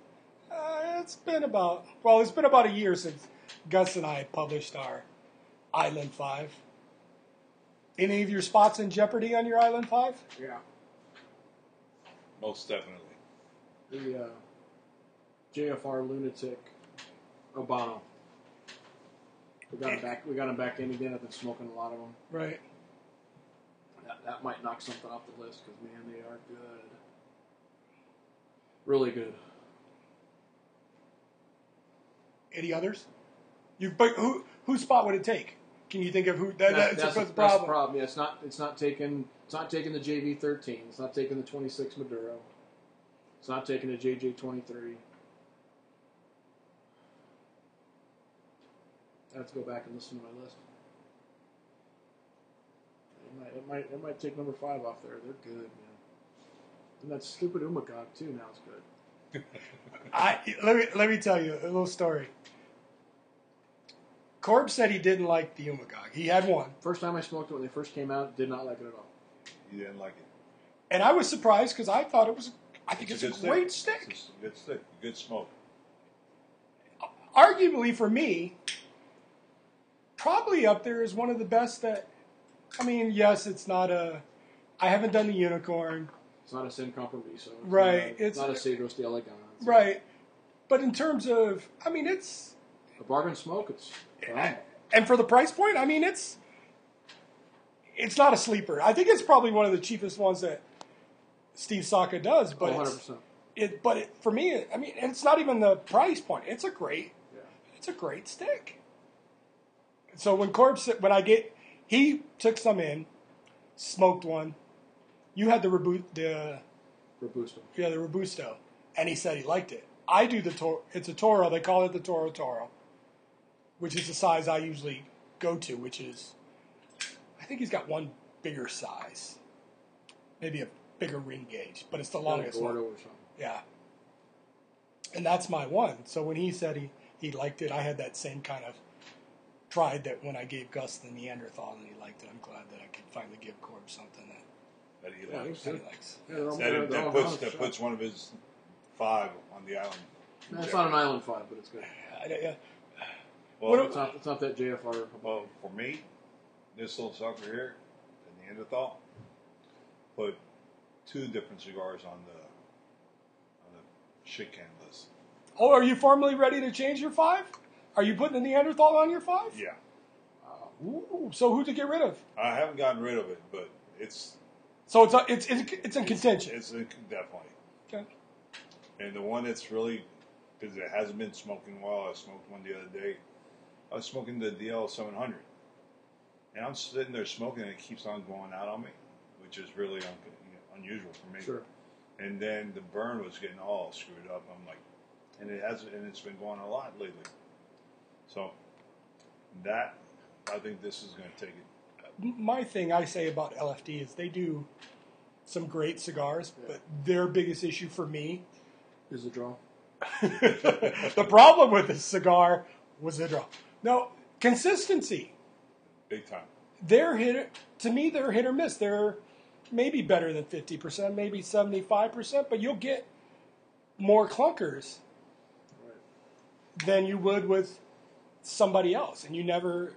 Uh, it's been about well, it's been about a year since Gus and I published our Island Five. Any of your spots in jeopardy on your Island Five? Yeah. Most definitely. The uh, JFR lunatic Habano. We got him back. We got him back in again. I've been smoking a lot of them. Right. That, that might knock something off the list because man, they are good. Really good. Any others? You but who whose spot would it take? Can you think of who? That, That- that's, that's, the, that's problem. problem. Yeah, it's not. It's not taking. It's not taking the JV thirteen. It's not taking the twenty six Maduro. It's not taking the JJ twenty three. I have to go back and listen to my list. It might. It might. It might take number five off there. They're good, man. And that stupid Umbagog too. Now is good. [LAUGHS] I let me let me tell you a little story. Corb said he didn't like the Umbagog. He had one, First time I smoked it when they first came out, did not like it at all. You didn't like it. and I was surprised because I thought it was. I think it's, good a great stick. It's a good stick. Good smoke. Arguably for me, probably up there is one of the best that. I mean, yes, it's not a. I haven't done the unicorn, It's not a Sin Compromiso. It's Right, Not a, it's- not a Cedros de Elegance. right? But in terms of, I mean, it's A bargain smoke. It's and for the price point, I mean, it's it's not a sleeper. I think it's probably one of the cheapest ones that Steve Saka does. But Oh, 100%. it, but it, for me, I mean, it's not even the price point. It's a great, Yeah. it's a great stick. So when Corb said, when I get, he took some in, smoked one. You had the reboot, the Robusto. yeah, the robusto, and he said he liked it. I do the Toro. It's a Toro. They call it the Toro Toro, which is the size I usually go to, which is, I think he's got one bigger size, maybe a bigger ring gauge, but it's the longest one. or something. Yeah, and that's my one. So when he said he he liked it, I had that same kind of pride that when I gave Gus the Neanderthal and he liked it. I'm glad that I could finally give Corb something that, That he Yeah, likes. that he likes. Yeah, they're That, they're- they're all that puts that puts one of his five on the island. No, it's not an island five, but it's good. I, yeah. Well, What It's not. It's not that JFR. well, for me, this little sucker here, the Neanderthal, put two different cigars on the on the shit can list. Oh, are you formally ready to change your five? Are you putting the Neanderthal on your five? Yeah, uh, Ooh, so who to get rid of? I haven't gotten rid of it, but it's So it's it's it's, it's in contention. it's a, definitely. Okay. And the one that's really because it hasn't been smoking well. I smoked one the other day. I was smoking the DL 700, and I'm sitting there smoking, and it keeps on going out on me, which is really un- unusual for me. Sure. And then the burn was getting all screwed up. I'm like, and it has, and it's been going a lot lately. So that I think this is going to take it. My thing I say about LFD is they do some great cigars, but their biggest issue for me, Is the draw. [LAUGHS] the problem with this cigar was the draw. No consistency. Big time. They're hit to me. They're hit or miss. They're maybe better than fifty percent, maybe seventy five percent, but you'll get more clunkers Right. than you would with somebody else. And you never,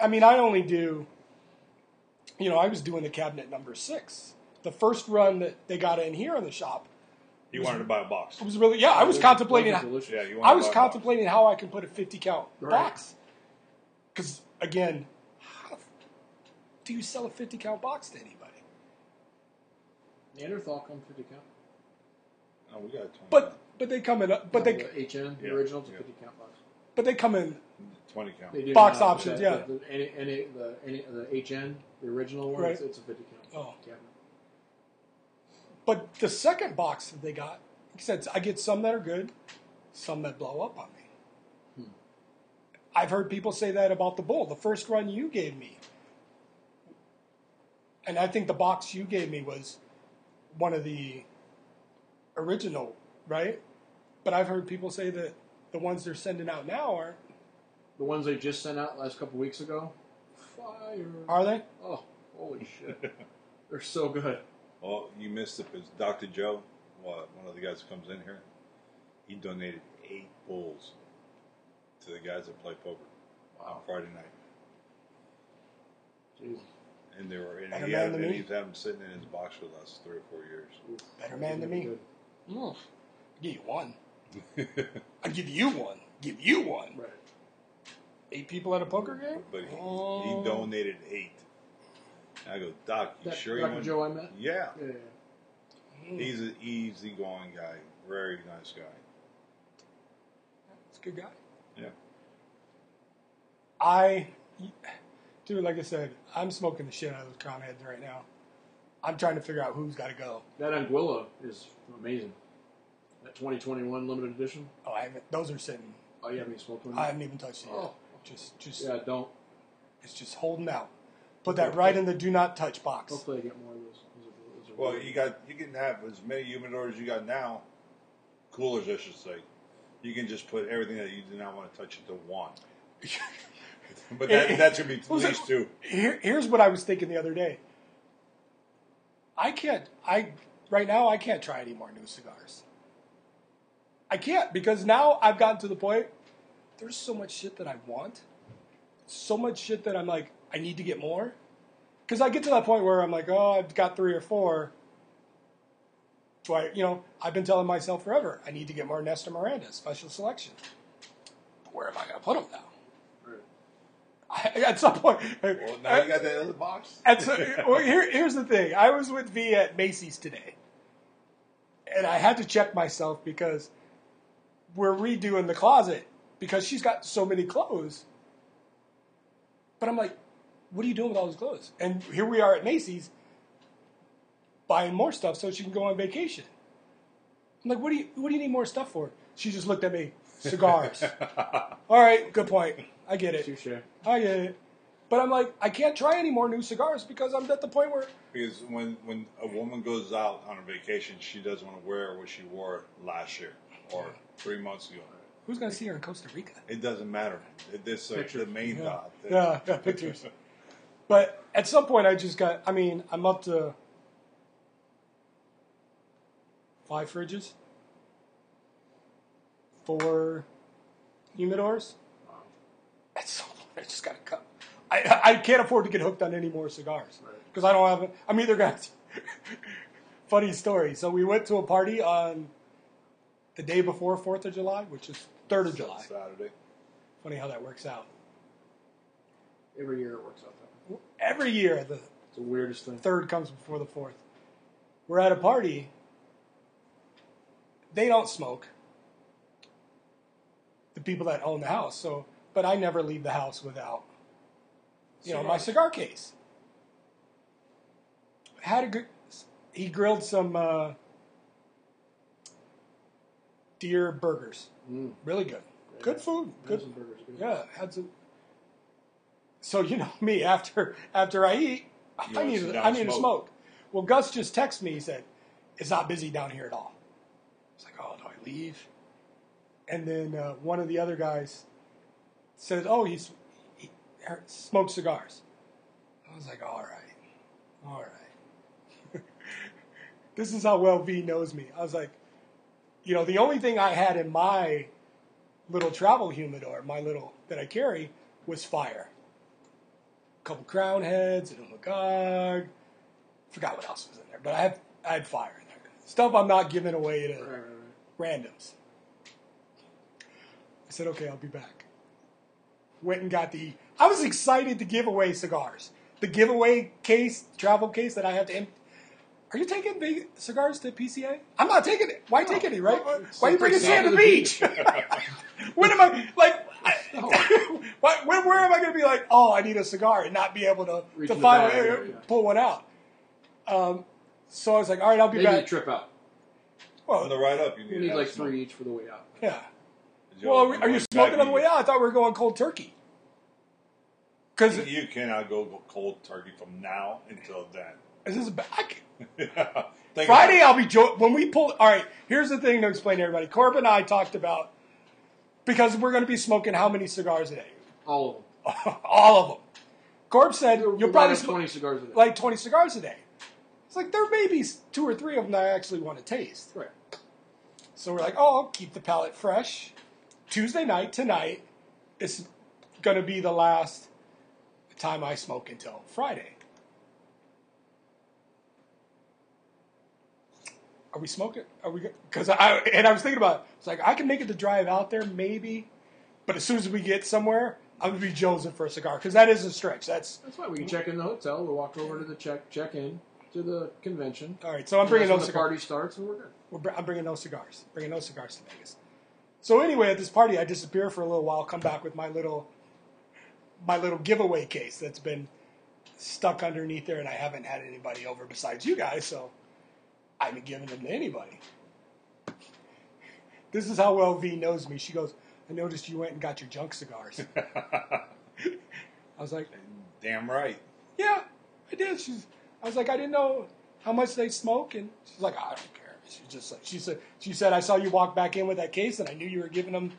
I mean, I only do, you know, I was doing the cabinet number six. The first run that they got in here in the shop He wanted to buy a box. it was really, yeah, I was Those- contemplating, those delicious. Yeah, you I wanted was to buy a box. contemplating how I can put a 50 count Right. box. Because, again, how do you sell a 50 count box to anybody? Neanderthal come 50 count. Oh, we got a 20 But but they come in, but No, they the HN, the Yeah, original, it's a yeah. 50 count box. but they come in, 20 count. They do Box now, options, the, yeah. The, the, any, any, the, any, the HN, the original one, Right. it's, it's a 50 count Oh. cabinet. But the second box that they got, he I said, I get some that are good, some that blow up on me. Hmm. I've heard people say that about the bull. The first run you gave me, and I think the box you gave me was one of the original, right? But I've heard people say that the ones they're sending out now aren't. The ones they just sent out last couple weeks ago, fire. Are they? Oh, holy shit. [LAUGHS] They're so good. Well, you missed it because Dr. Joe, well, one of the guys that comes in here, he donated eight bulls to the guys that play poker on Friday night. Jesus. and they were and, Better he man had, than and me. he's had him sitting in his box for the last three or four years. Better man than me. Mm. I'll give you one. [LAUGHS] I'll give you one. Give you one. Right. Eight people at a poker game? But he, Oh. he donated eight. I go, Doc, you That sure you Dr. want? Joe I met. Yeah, Yeah. yeah. he's an easygoing guy, very nice guy. It's a good guy. Yeah. I, dude, like I said, I'm smoking the shit out of those Crowned Heads right now. I'm trying to figure out who's got to go. That Anguilla is amazing. That 2021 limited edition. Oh, I haven't. Those are sitting. Oh, you haven't even smoked one? I haven't even touched it yet. Oh. Just, just, Yeah, don't. it's just holding out. Put that right in the do not touch box. Hopefully I get more of those. those, those Well, you got you can have as many humidors you got now, coolers I should say. You can just put everything that you do not want to touch into one. [LAUGHS] But that that should be at Who's it- least two. Here, here's what I was thinking the other day. I can't. I right now I can't try any more new cigars. I can't because now I've gotten to the point. There's so much shit that I want, so much shit that I'm like I need to get more. Because I get to that point where I'm like, oh, I've got three or four. Do I, you know, I've been telling myself forever, I need to get more Nestor Miranda special selection. Where am I going to put them now? Right. I, [LAUGHS] at some point, Well, now you got that other box. and so, well, here, here's the thing. I was with V at Macy's today, and I had to check myself because we're redoing the closet because she's got so many clothes. But I'm like, what are you doing with all those clothes? And here we are at Macy's buying more stuff so she can go on vacation. I'm like, what do you what do you need more stuff for? She just looked at me, cigars. [LAUGHS] all right, good point. I get it. Touche. I get it. But I'm like, I can't try any more new cigars because I'm at the point where Because when when a woman goes out on a vacation, she doesn't want to wear what she wore last year or three months ago. who's going to see her in Costa Rica? It doesn't matter. It- This uh, the main Yeah. dot. Yeah, yeah, pictures. [LAUGHS] But at some point, I just got. I mean, I'm up to five fridges, four humidors. At some point, I just got to cut. I I can't afford to get hooked on any more cigars because I don't have. I'm either gonna. [LAUGHS] Funny story. So we went to a party on the day before Fourth of July, which is third of July. Saturday. Funny how that works out. Every year it works out. Every year, the the weirdest thing. third comes before the fourth. We're at a party. They don't smoke. The people that own the house. So, but I never leave the house without, you know, my cigar case. Had a good. He grilled some uh, deer burgers. Mm. Really good. Good food. Good. Good. burgers. Good. Yeah, had some. So you know me after after I eat, You I need to, I need to smoke. smoke. Well, Gus just texted me. He said, "It's not busy down here at all." It's like, "Oh, do I leave?" And then uh, one of the other guys said, "Oh, he's he smokes cigars." I was like, "All right, all right." [LAUGHS] this is how well V knows me. I was like, you know, the only thing I had in my little travel humidor, my little that I carry, was fire. Couple Crowned Heads and a Magog. Forgot what else was in there, but I had I had fire in there. Stuff I'm not giving away to Right, right, right. randoms. I said, okay, I'll be back. Went and got the. I was excited to give away cigars. The giveaway case, travel case that I have to. Em- are you taking big cigars to PCA? I'm not taking it. Why take any, right? Why are you bringing sand to the beach? [LAUGHS] when am I like? I, [LAUGHS] [LAUGHS] why, when, where am I going to be like? Oh, I need a cigar and not be able to Reach to in the finally uh, yeah. pull one out. Um, so I was like, all right, I'll be Maybe a back. trip out. Well, on the ride up, you You need, need like three each for the way out. yeah. Well, know, are, are you smoking on the way out? I thought we were going cold turkey. Because You cannot go cold turkey from now until then. Is this back? [LAUGHS] Think Friday, I'll be jo- when we pull. All right, here's the thing to explain to everybody. Corb and I talked about because we're going to be smoking how many cigars a day? All of them. [LAUGHS] All of them. Corb said You'll probably smoke 20 cigars a day. like 20 cigars a day. It's like there may be two or three of them that I actually want to taste. right. So we're like, oh, I'll keep the palate fresh. Tuesday night tonight is going to be the last time I smoke until Friday. Are we smoking? Are we? Because I and I was thinking about. It. It's like I can make it the drive out there, maybe, but as soon as we get somewhere, I'm gonna be jonesing for a cigar because that is a stretch. That's That's fine. We can check in the hotel. We'll walk over to the check check in to the convention. all right. So I'm bringing when those the cigars. party starts, and we're good. We're br- I'm bringing no cigars. Bringing no cigars to Vegas. So anyway, at this party, I disappear for a little while. Come back with my little, my little giveaway case that's been stuck underneath there, and I haven't had anybody over besides you guys. So I haven't given them to anybody. This is how well V knows me. She goes, "I noticed you went and got your junk cigars." [LAUGHS] I was like, Damn right. yeah, I did. She's, I was like, I didn't know how much they smoke, and she's like, I don't care. She just like she said, she said, I saw you walk back in with that case, and I knew you were giving them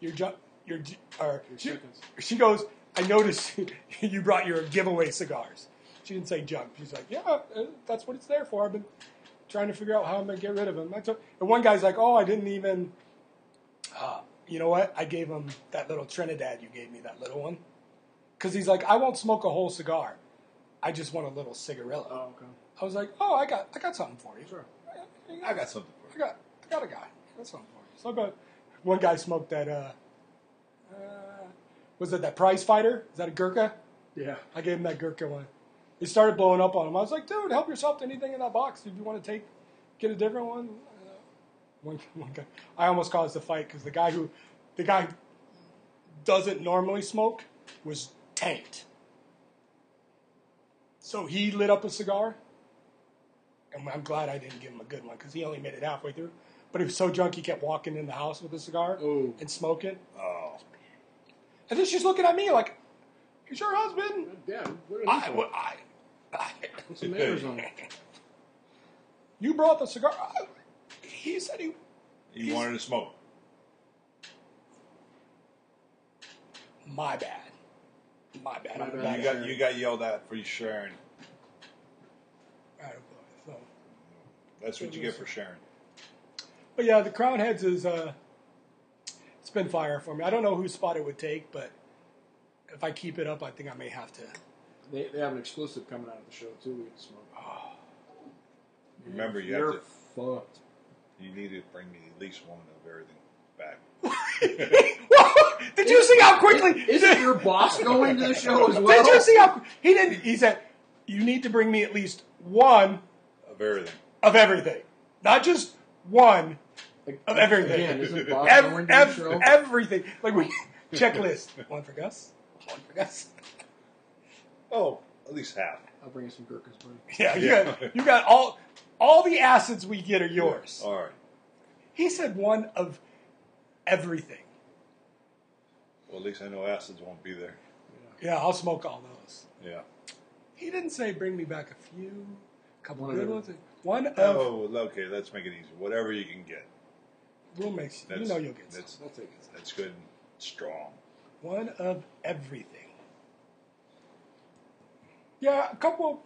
your junk, your or Your she, she goes, I noticed [LAUGHS] you brought your giveaway cigars. She didn't say junk. She's like, yeah, uh, that's what it's there for. I've been trying to figure out how I'm gonna get rid of him. I took, and one guy's like, oh, I didn't even. Uh, you know what? I gave him that little Trinidad you gave me, that little one because he's like, I won't smoke a whole cigar. I just want a little cigarillo. Oh, okay. I was like, oh, I got, I got something for you. Sure. I got something for I you. got, I got a guy. I got something for you. So I got one guy smoked that. Uh, uh, was it that prize fighter? Is that a Gurkha? Yeah. I gave him that Gurkha one. He started blowing up on him. I was like, dude, help yourself to anything in that box. If you want to take, get a different one. Uh, one, [LAUGHS] one guy. I almost caused a fight because the guy who, the guy who doesn't normally smoke was tanked. So he lit up a cigar, and I'm glad I didn't give him a good one because he only made it halfway through. But he was so drunk he kept walking in the house with a cigar Ooh. and smoking. Oh. And then she's looking at me like, "Is your husband?" Yeah. I, I, I, What's the manners on you brought the cigar. I- he said he. You wanted to smoke. My bad. My bad. My bad. You got you got yelled at for sharing. Alright, So, That's what you get for sharing. but yeah, the Crowned Heads is uh, it's been fire for me. I don't know whose spot it would take, but if I keep it up, I think I may have to. They, they have an exclusive coming out of the show too. We can smoke. [GASPS] Remember, you You're have to. fucked. You need to bring me at least one of everything back. [LAUGHS] [LAUGHS] Did you see how quickly? Isn't your boss going to the show as well? Did you see how he didn't? He said, "You need to bring me at least one Of everything. of everything, not just one of everything. Again, isn't [LAUGHS] boss Ev- going to ev- the show? everything. Like we checklist. One for Gus. One for Gus. Oh, at least half. I'll bring you some Gurkhas, buddy. [LAUGHS] Yeah, you Yeah. got you got all all the acids we get are yours. All right. He said one of everything. Well, at least I know acids won't be there. Yeah, I'll smoke all those. Yeah. He didn't say bring me back a few, couple One of good every- ones. One oh, of Oh, okay. Let's make it easy. Whatever you can get. we'll make you That's, know you'll get some. that's, I'll take it. that's good and strong. One of everything. Yeah, a couple.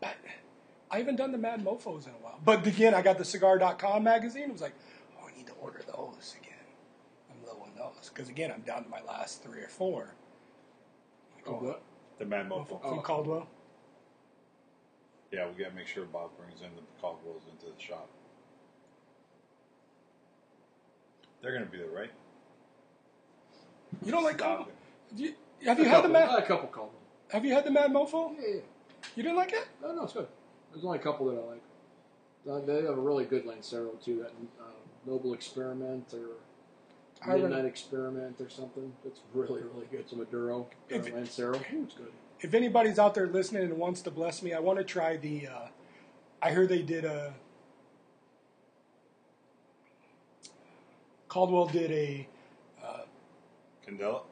But I haven't done the Mad Mofos in a while. But again, I got the cigar.com magazine. It was like, oh, I need to order those again. I'm low on those. Because again, I'm down to my last three or four. Like, Oh, what? The Mad Mofo. from oh, Caldwell. Yeah, we got to make sure Bob brings in the Caldwells into the shop. They're going to be there, right? You don't like Caldwell? You- have you had the Mad? A couple them. Have you had the Mad Mofo? Yeah, yeah. You didn't like it? No, no, it's good. There's only a couple that I like. Uh, They have a really good Lancero too. That uh, Noble Experiment or I remember- Midnight Experiment or something. It's really, really good. It's a Maduro uh, If- Lancero. It's good. if anybody's out there listening and wants to bless me, I want to try the. Uh, I heard they did a. Caldwell did a. Candela?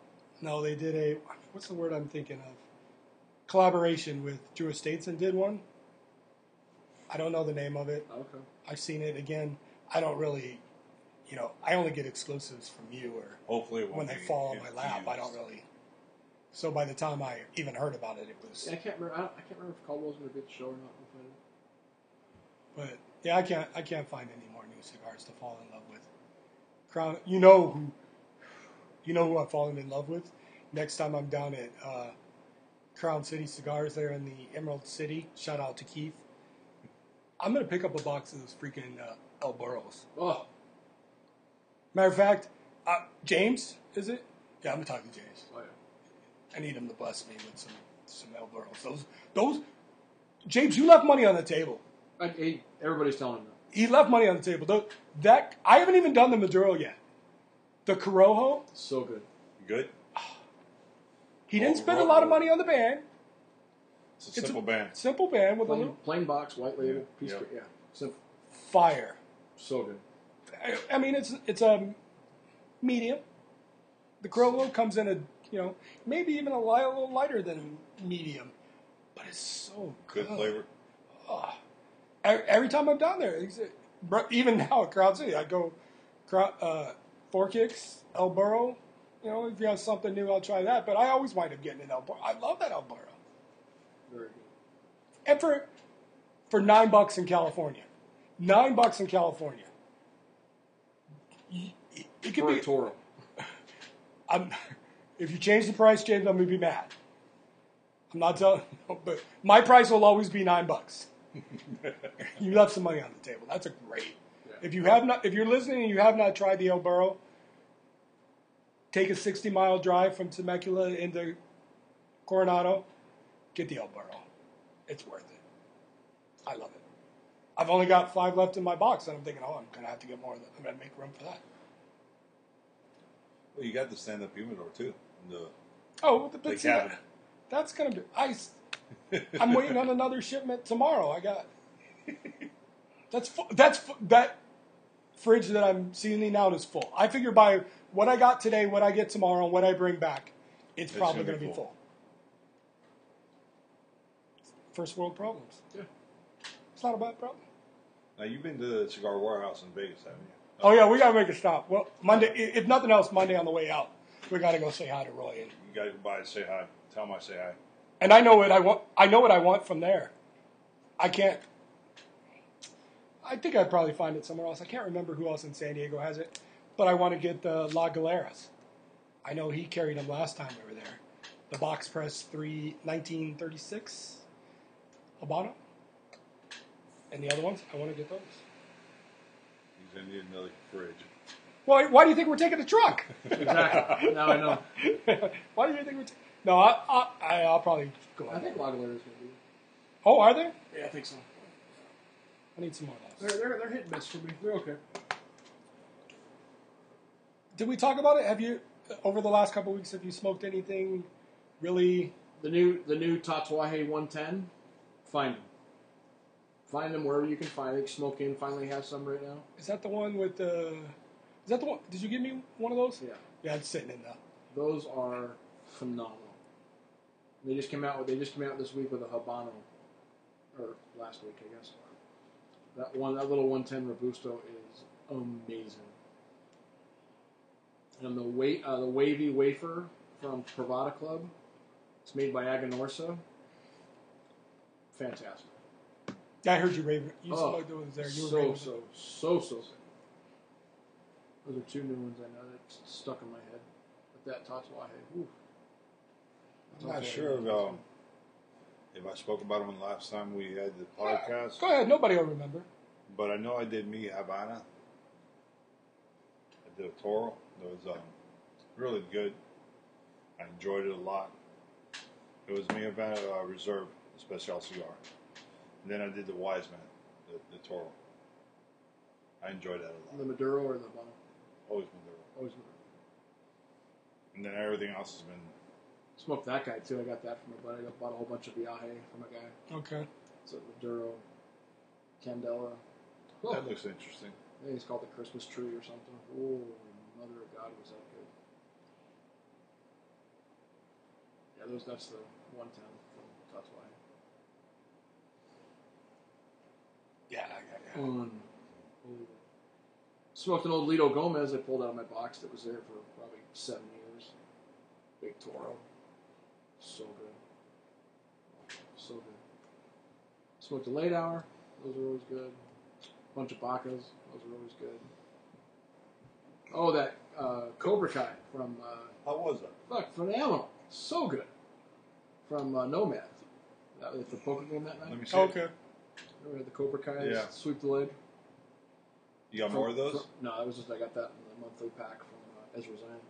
No, they did a. What's the word I'm thinking of? Collaboration with Drew Estates and did one. I don't know the name of it. Okay. I've seen it again. I don't really, you know, I only get exclusives from you or Hopefully, it won't when they be fall on my lap. I don't really. So by the time I even heard about it, it was. Yeah, I can't remember. I, don't- I can't remember if Caldwell's going to be at the show or not. We'll find. But yeah, I can't I can't find any more new cigars to fall in love with. Crown, you know who, you know who I'm falling in love with. Next time I'm down at uh, Crown City Cigars there in the Emerald City. Shout out to Keith. I'm gonna pick up a box of those freaking uh, El Burros. Oh, Matter of fact, uh, James, is it? Yeah, I'm gonna talk to James. oh yeah. I need him to bless me with some some El Burros. Those those. James, you left money on the table. I, hey, everybody's telling him that. He left money on the table. Tho- That I haven't even done the Maduro yet. The Corojo, so good. Good. He didn't Oh, spend a lot of money on the band. It's a It's a- simple band. Simple band with a Plain, little plain box, white label, Yeah, piece. yeah. Of, yeah, simple. fire. So good. I, I mean, it's it's a medium. The Corojo comes in a you know maybe even a, li- a little lighter than a medium, but it's so good. Good flavor. Every, every time I'm down there, it's- bro, even now at Crown City, I go Crowd- uh, Four Kicks, El Burro. You know, if you have something new, I'll try that. But I always wind up getting an El Burro. I love that El Burro. Very good. And for for nine bucks in California, nine bucks in California, it, it could For be. a Toro. [LAUGHS] I'm, if you change the price, James, I'm gonna be mad. I'm not telling, [LAUGHS] but my price will always be nine bucks. [LAUGHS] you left some money on the table. That's a great. Yeah. If you have not, if you're listening and you have not tried the El Burro, take a 60 mile drive from Temecula into Coronado, get the El Burro. It's worth it. I love it. I've only got five left in my box, and I'm thinking, oh, I'm gonna have to get more. Of them. I'm gonna make room for that. Well, you got the stand up humidor too. The Oh, the see, cabin. that- that's gonna be ice. [LAUGHS] I'm waiting on another shipment tomorrow. I got that's that's that fridge that I'm sealing out is full. I figure by what I got today, what I get tomorrow, and what I bring back, it's, It's probably gonna gonna be be full. full. First world problems. Yeah. It's not a bad problem. Now you've been to the cigar warehouse in Vegas, haven't you? Oh yeah, we gotta make a stop. Well, Monday, if nothing else, Monday on the way out, we gotta go say hi to Roy and You got to go by and say hi. Tell him I say hi. and I know what I want. I know what I want from there. I can't. I think I'd probably find it somewhere else. I can't remember who else in San Diego has it, but I want to get the La Galeras. I know he carried them last time we were there. The box press three, 1936 Habano. And the other ones, I want to get those. He's gonna need another fridge. Why, why do you think we're taking the truck? Exactly. now I know. [LAUGHS] why do you think we're taking? No, I, I, I, I'll probably go. I think La Galera's going to be. Oh, are they? Yeah, I think so. I need some more of those. They're, they're, they're hit and miss for me. They're okay. Did we talk about it? Have you, over the last couple of weeks, have you smoked anything really? The new the new Tatuaje 110. Find them. Find them wherever you can find it. Smoke Inn finally has some right now. Is that the one with the? Is that the one? Did you give me one of those? Yeah. Yeah, it's sitting in the. Those are phenomenal. They just came out with they just came out this week with a Habano, or last week I guess. That one that little 110 Robusto is amazing. And the wa- uh, the wavy wafer from Privada Club, it's made by Aganorsa. Fantastic. I heard you rave. You Oh, smoked those there. You were so raving. so so so good. Those are two new ones I know that stuck in my head. But that Tatuaje, whew. I'm not sure if, um, if I spoke about him last time we had the podcast, Go ahead. Nobody will remember. but I know I did me Havana. I did a Toro. It was um, really good. I enjoyed it a lot. It was me Havana uh, Reserve Special cigar. And then I did the Wise Man, the, the Toro. I enjoyed that a lot. The. Maduro or the Habano? Always Maduro. Always Maduro. And then everything else has been Smoked that guy too. I got that from a buddy. I bought a whole bunch of Viaje from a guy. Okay. It's a Maduro, Candela. Oh, that looks interesting. I think it's called the Christmas tree or something. Oh, mother of God, was that good? Yeah, those. That's the one ten from Tatuaje. Yeah, yeah, yeah. Unbelievable. Smoked an old Litto Gomez I pulled out of my box that was there for probably seven years. Big Toro. So good. So good. Smoked a late hour. Those are always good. Bunch of Bacas. Those are always good. Oh, that uh, Cobra Kai from uh, How was that? fuck phenomenal. So good. From uh, Nomad. That was the poker game that night. Let me see. Okay. We had the Cobra Kai Yeah. sweep the lid. You got more of those? from- no, that was just I got that in the monthly pack from uh, Ezra Zion.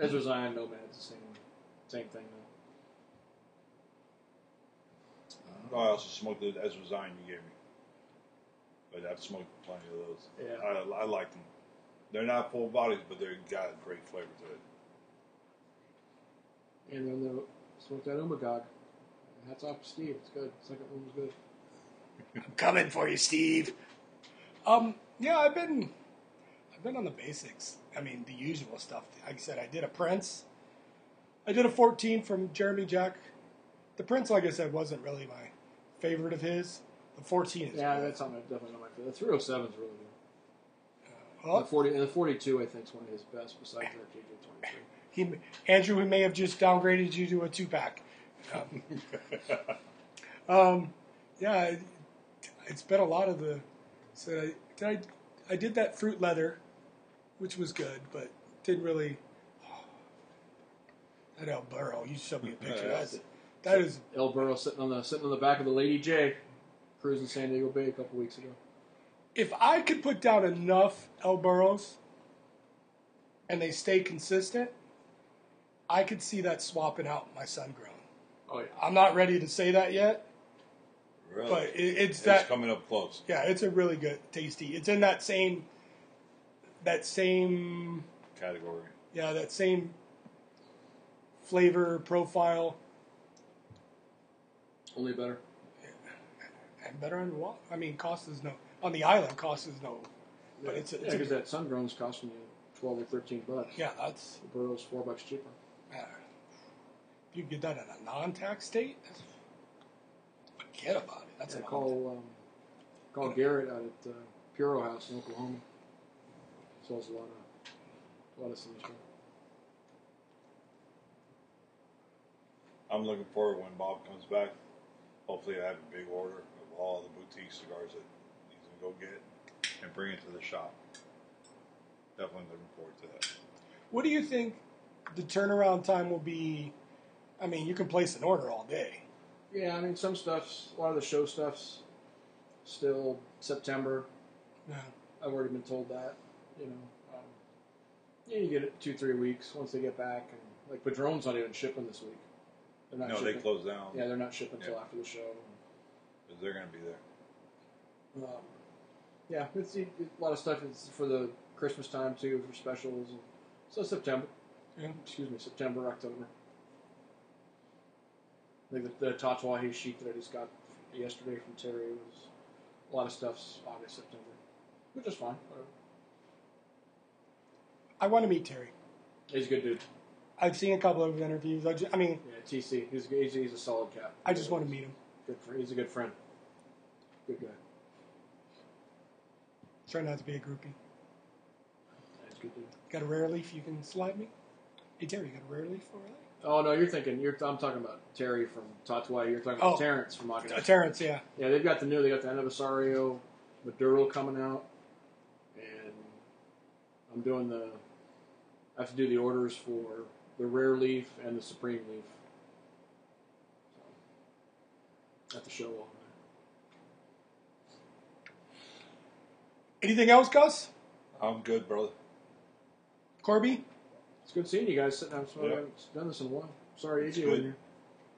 Ezra Zion, Nomad's the same same thing. Though. Oh, I also smoked the Ezra Zion you gave me. But I've smoked plenty of those. Yeah. I, I like them. They're not full bodies, but they've got great flavor to it. And then the smoked that Umbagog. Hats off to Steve. It's good. Second one was good. I'm coming for you, Steve. Um, yeah, I've been, I've been on the basics. I mean, the usual stuff. Like I said, I did a Prince. I did a 14 from Jeremy Jack. The Prince, like I said, wasn't really my favorite of his. The 14 is Yeah, good. that's something I definitely not my favorite. The 307 is really good. Well, The 40 and the 42 I think is one of his best besides that JJ 23. he, Andrew, we may have just downgraded you to a two pack. Um, [LAUGHS] um, yeah, it, it's been a lot of the. So I, did I, I did that fruit leather, which was good, but didn't really. [SIGHS] that El Burro, you showed me a picture. That's, [LAUGHS] that is El Burro sitting on the sitting on the back of the Lady J, cruising San Diego Bay a couple weeks ago. If I could put down enough El Burros and they stay consistent, I could see that swapping out my sun grown. Oh yeah. I'm not ready to say that yet, Really? but it, it's it's that. coming up close. Yeah, it's a really good, tasty. It's in that same, that same, Category. yeah, that same flavor profile, Only better. and better on the wall. I mean, cost is no on the island. Cost is no, but it's a, Yeah, it's because that sun grown's costing you 12 or 13 bucks. yeah. That's The Burro's four bucks cheaper. uh, if you get that in a non-tax state, that's, forget about it. That's Yeah, a call um, call Garrett out at uh, Puro House in Oklahoma. Sells a lot of a lot of Sinistro. I'm looking forward when Bob comes back. Hopefully, I have a big order of all the boutique cigars that he's gonna go get it and bring it to the shop. Definitely looking forward to that. What do you think the turnaround time will be? I mean, you can place an order all day. Yeah, I mean some stuff's a lot of the show stuff's still September. Yeah. I've already been told that. You know, um, yeah, you get it two three weeks once they get back, and like Padron's not even shipping this week. They're not No, shipping. they close down. Yeah, they're not shipping until Yeah. after the show. 'cause they're gonna be there. Um, yeah, it's a lot of stuff. It's for the Christmas time too, for specials. So September. Yeah. Excuse me, September, October. Like the, the Tatuaje sheet that I just got yesterday from Terry was a lot of stuff's August, September, which is fine. Whatever. I want to meet Terry. He's a good dude. I've seen a couple of interviews. I, ju- I mean, Yeah, TC. He's a, he's, he's a solid cap. I just want to meet him. Good he's a good friend. Good guy. Try not to be a groupie. Yeah, good dude. Got a rare leaf you can slide me? Hey Terry, you got a rare leaf for me? Oh no, you're thinking. You're. I'm talking about Terry from Tatuaje. You're talking about Oh. Terrence from August. Uh, Terrence, yeah. Yeah, they've got the new. They got the Anniversario Maduro coming out, and I'm doing the. I have to do the orders for the Rare Leaf and the Supreme Leaf. So, at the show all night. Anything else, Gus? I'm good, brother. Corby? It's good seeing you guys sitting down. So I haven't done this in a while. Sorry, It's AJ. good. wasn't here.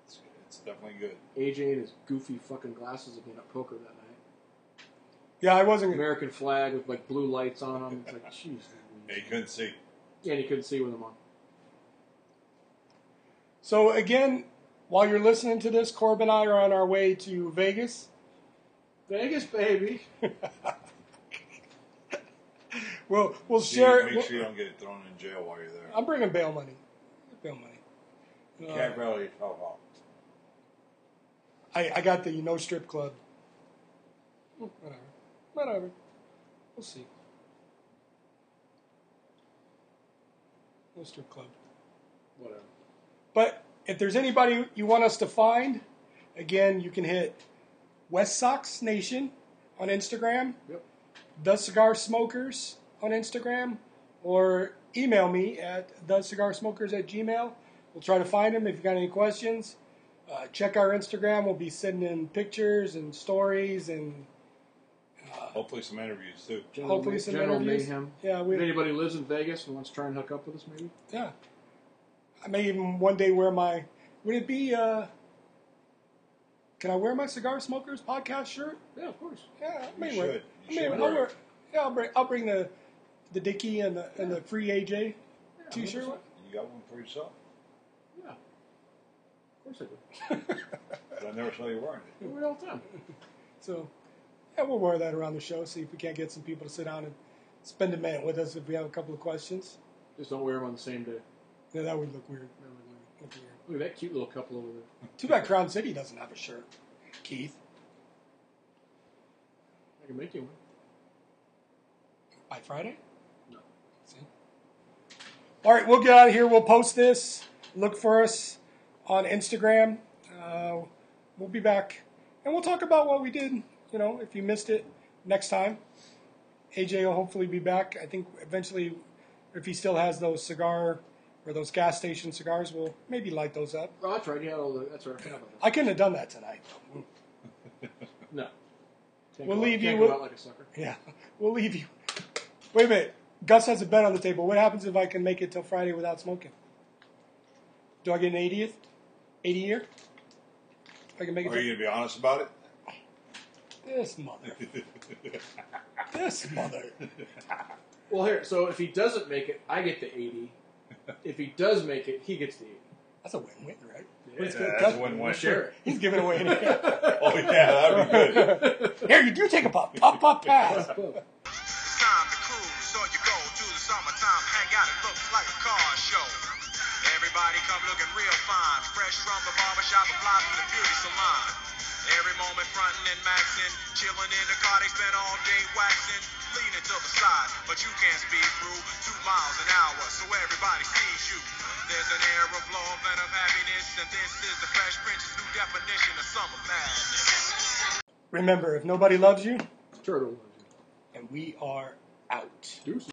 It's, it's definitely good. AJ and his goofy fucking glasses of being at poker that night. Yeah, I wasn't. American flag with like blue lights on them. It's like, [LAUGHS] jeez. Yeah, you couldn't see. Yeah, and you couldn't see with them on. So again, while you're listening to this, Corb and I are on our way to Vegas. Vegas, baby. [LAUGHS] We'll we'll See, share. make we'll- sure you don't get thrown in jail while you're there. I'm bringing bail money. Bail money. Uh, Can't bail yourself out. I, I got the no strip club. Whatever. Whatever. We'll see. No strip club. Whatever. But if there's anybody you want us to find, again, you can hit West Sox Nation on Instagram, Yep. The Cigar Smokers on Instagram, or email me at thecigarsmokers at gmail. We'll try to find them if you've got any questions. Uh, check our Instagram. We'll be sending pictures and stories and Hopefully, some interviews too. General, hopefully some General interviews. mayhem. Yeah, we If anybody lives in Vegas and wants to try and hook up with us, maybe. yeah. I may even one day wear my. Would it be? Uh, can I wear my cigar smokers podcast shirt? Yeah, of course. Yeah, I may You wear. should. I may, should I'll wear wear. it. Yeah, I'll bring. I'll bring the the Dickie and the and the free AJ Yeah, t-shirt. 100%. You got one for yourself? Yeah. Of course I do. But [LAUGHS] [LAUGHS] I never saw you wearing it. We wear it all the time. [LAUGHS] So, yeah, we'll wear that around the show. See if we can't get some people to sit down and spend a minute with us if we have a couple of questions. Just don't wear them on the same day. Yeah, that would look weird. That would look- Look weird. Look at that cute little couple over there. Too bad Crown City doesn't have a shirt. Keith, I can make you one. by Friday. All right, we'll get out of here. We'll post this. Look for us on Instagram. Uh, we'll be back, and we'll talk about what we did. You know, if you missed it, next time. AJ will hopefully be back. I think eventually, if he still has those cigar or those gas station cigars, we'll maybe light those up. Oh, that's right. You had all the. That's right. I forgot about that. I couldn't have done that tonight. No. Can't We'll go out- leave you can't with- go out like. Yeah, [LAUGHS] we'll leave you. Wait a minute. Gus has a bet on the table. What happens if I can make it till Friday without smoking? Do I get an 80th? 80 year? If I can make it Are you gonna be honest about it? This mother. [LAUGHS] this mother. Well, here. So if he doesn't make it, I get the eighty. If he does make it, he gets the eighty. That's a win-win, right? Yeah, He's Yeah, good. that's a win-win. We'll share it. He's giving away anything. [LAUGHS] Oh yeah, that'd be good. Here, you do take a puff. Puff, puff, pass. Come looking real fine, fresh from the barbershop, and fly from the beauty salon. Every moment frontin' and maxin', chillin' in the car, they spend all day waxing, leaning to the side, but you can't speed through two miles an hour, so everybody sees you. There's an air of love and of happiness, and this is the Fresh Prince's new definition of summer madness. Remember, if nobody loves you, Turtle loves you. and we are out. Deuces.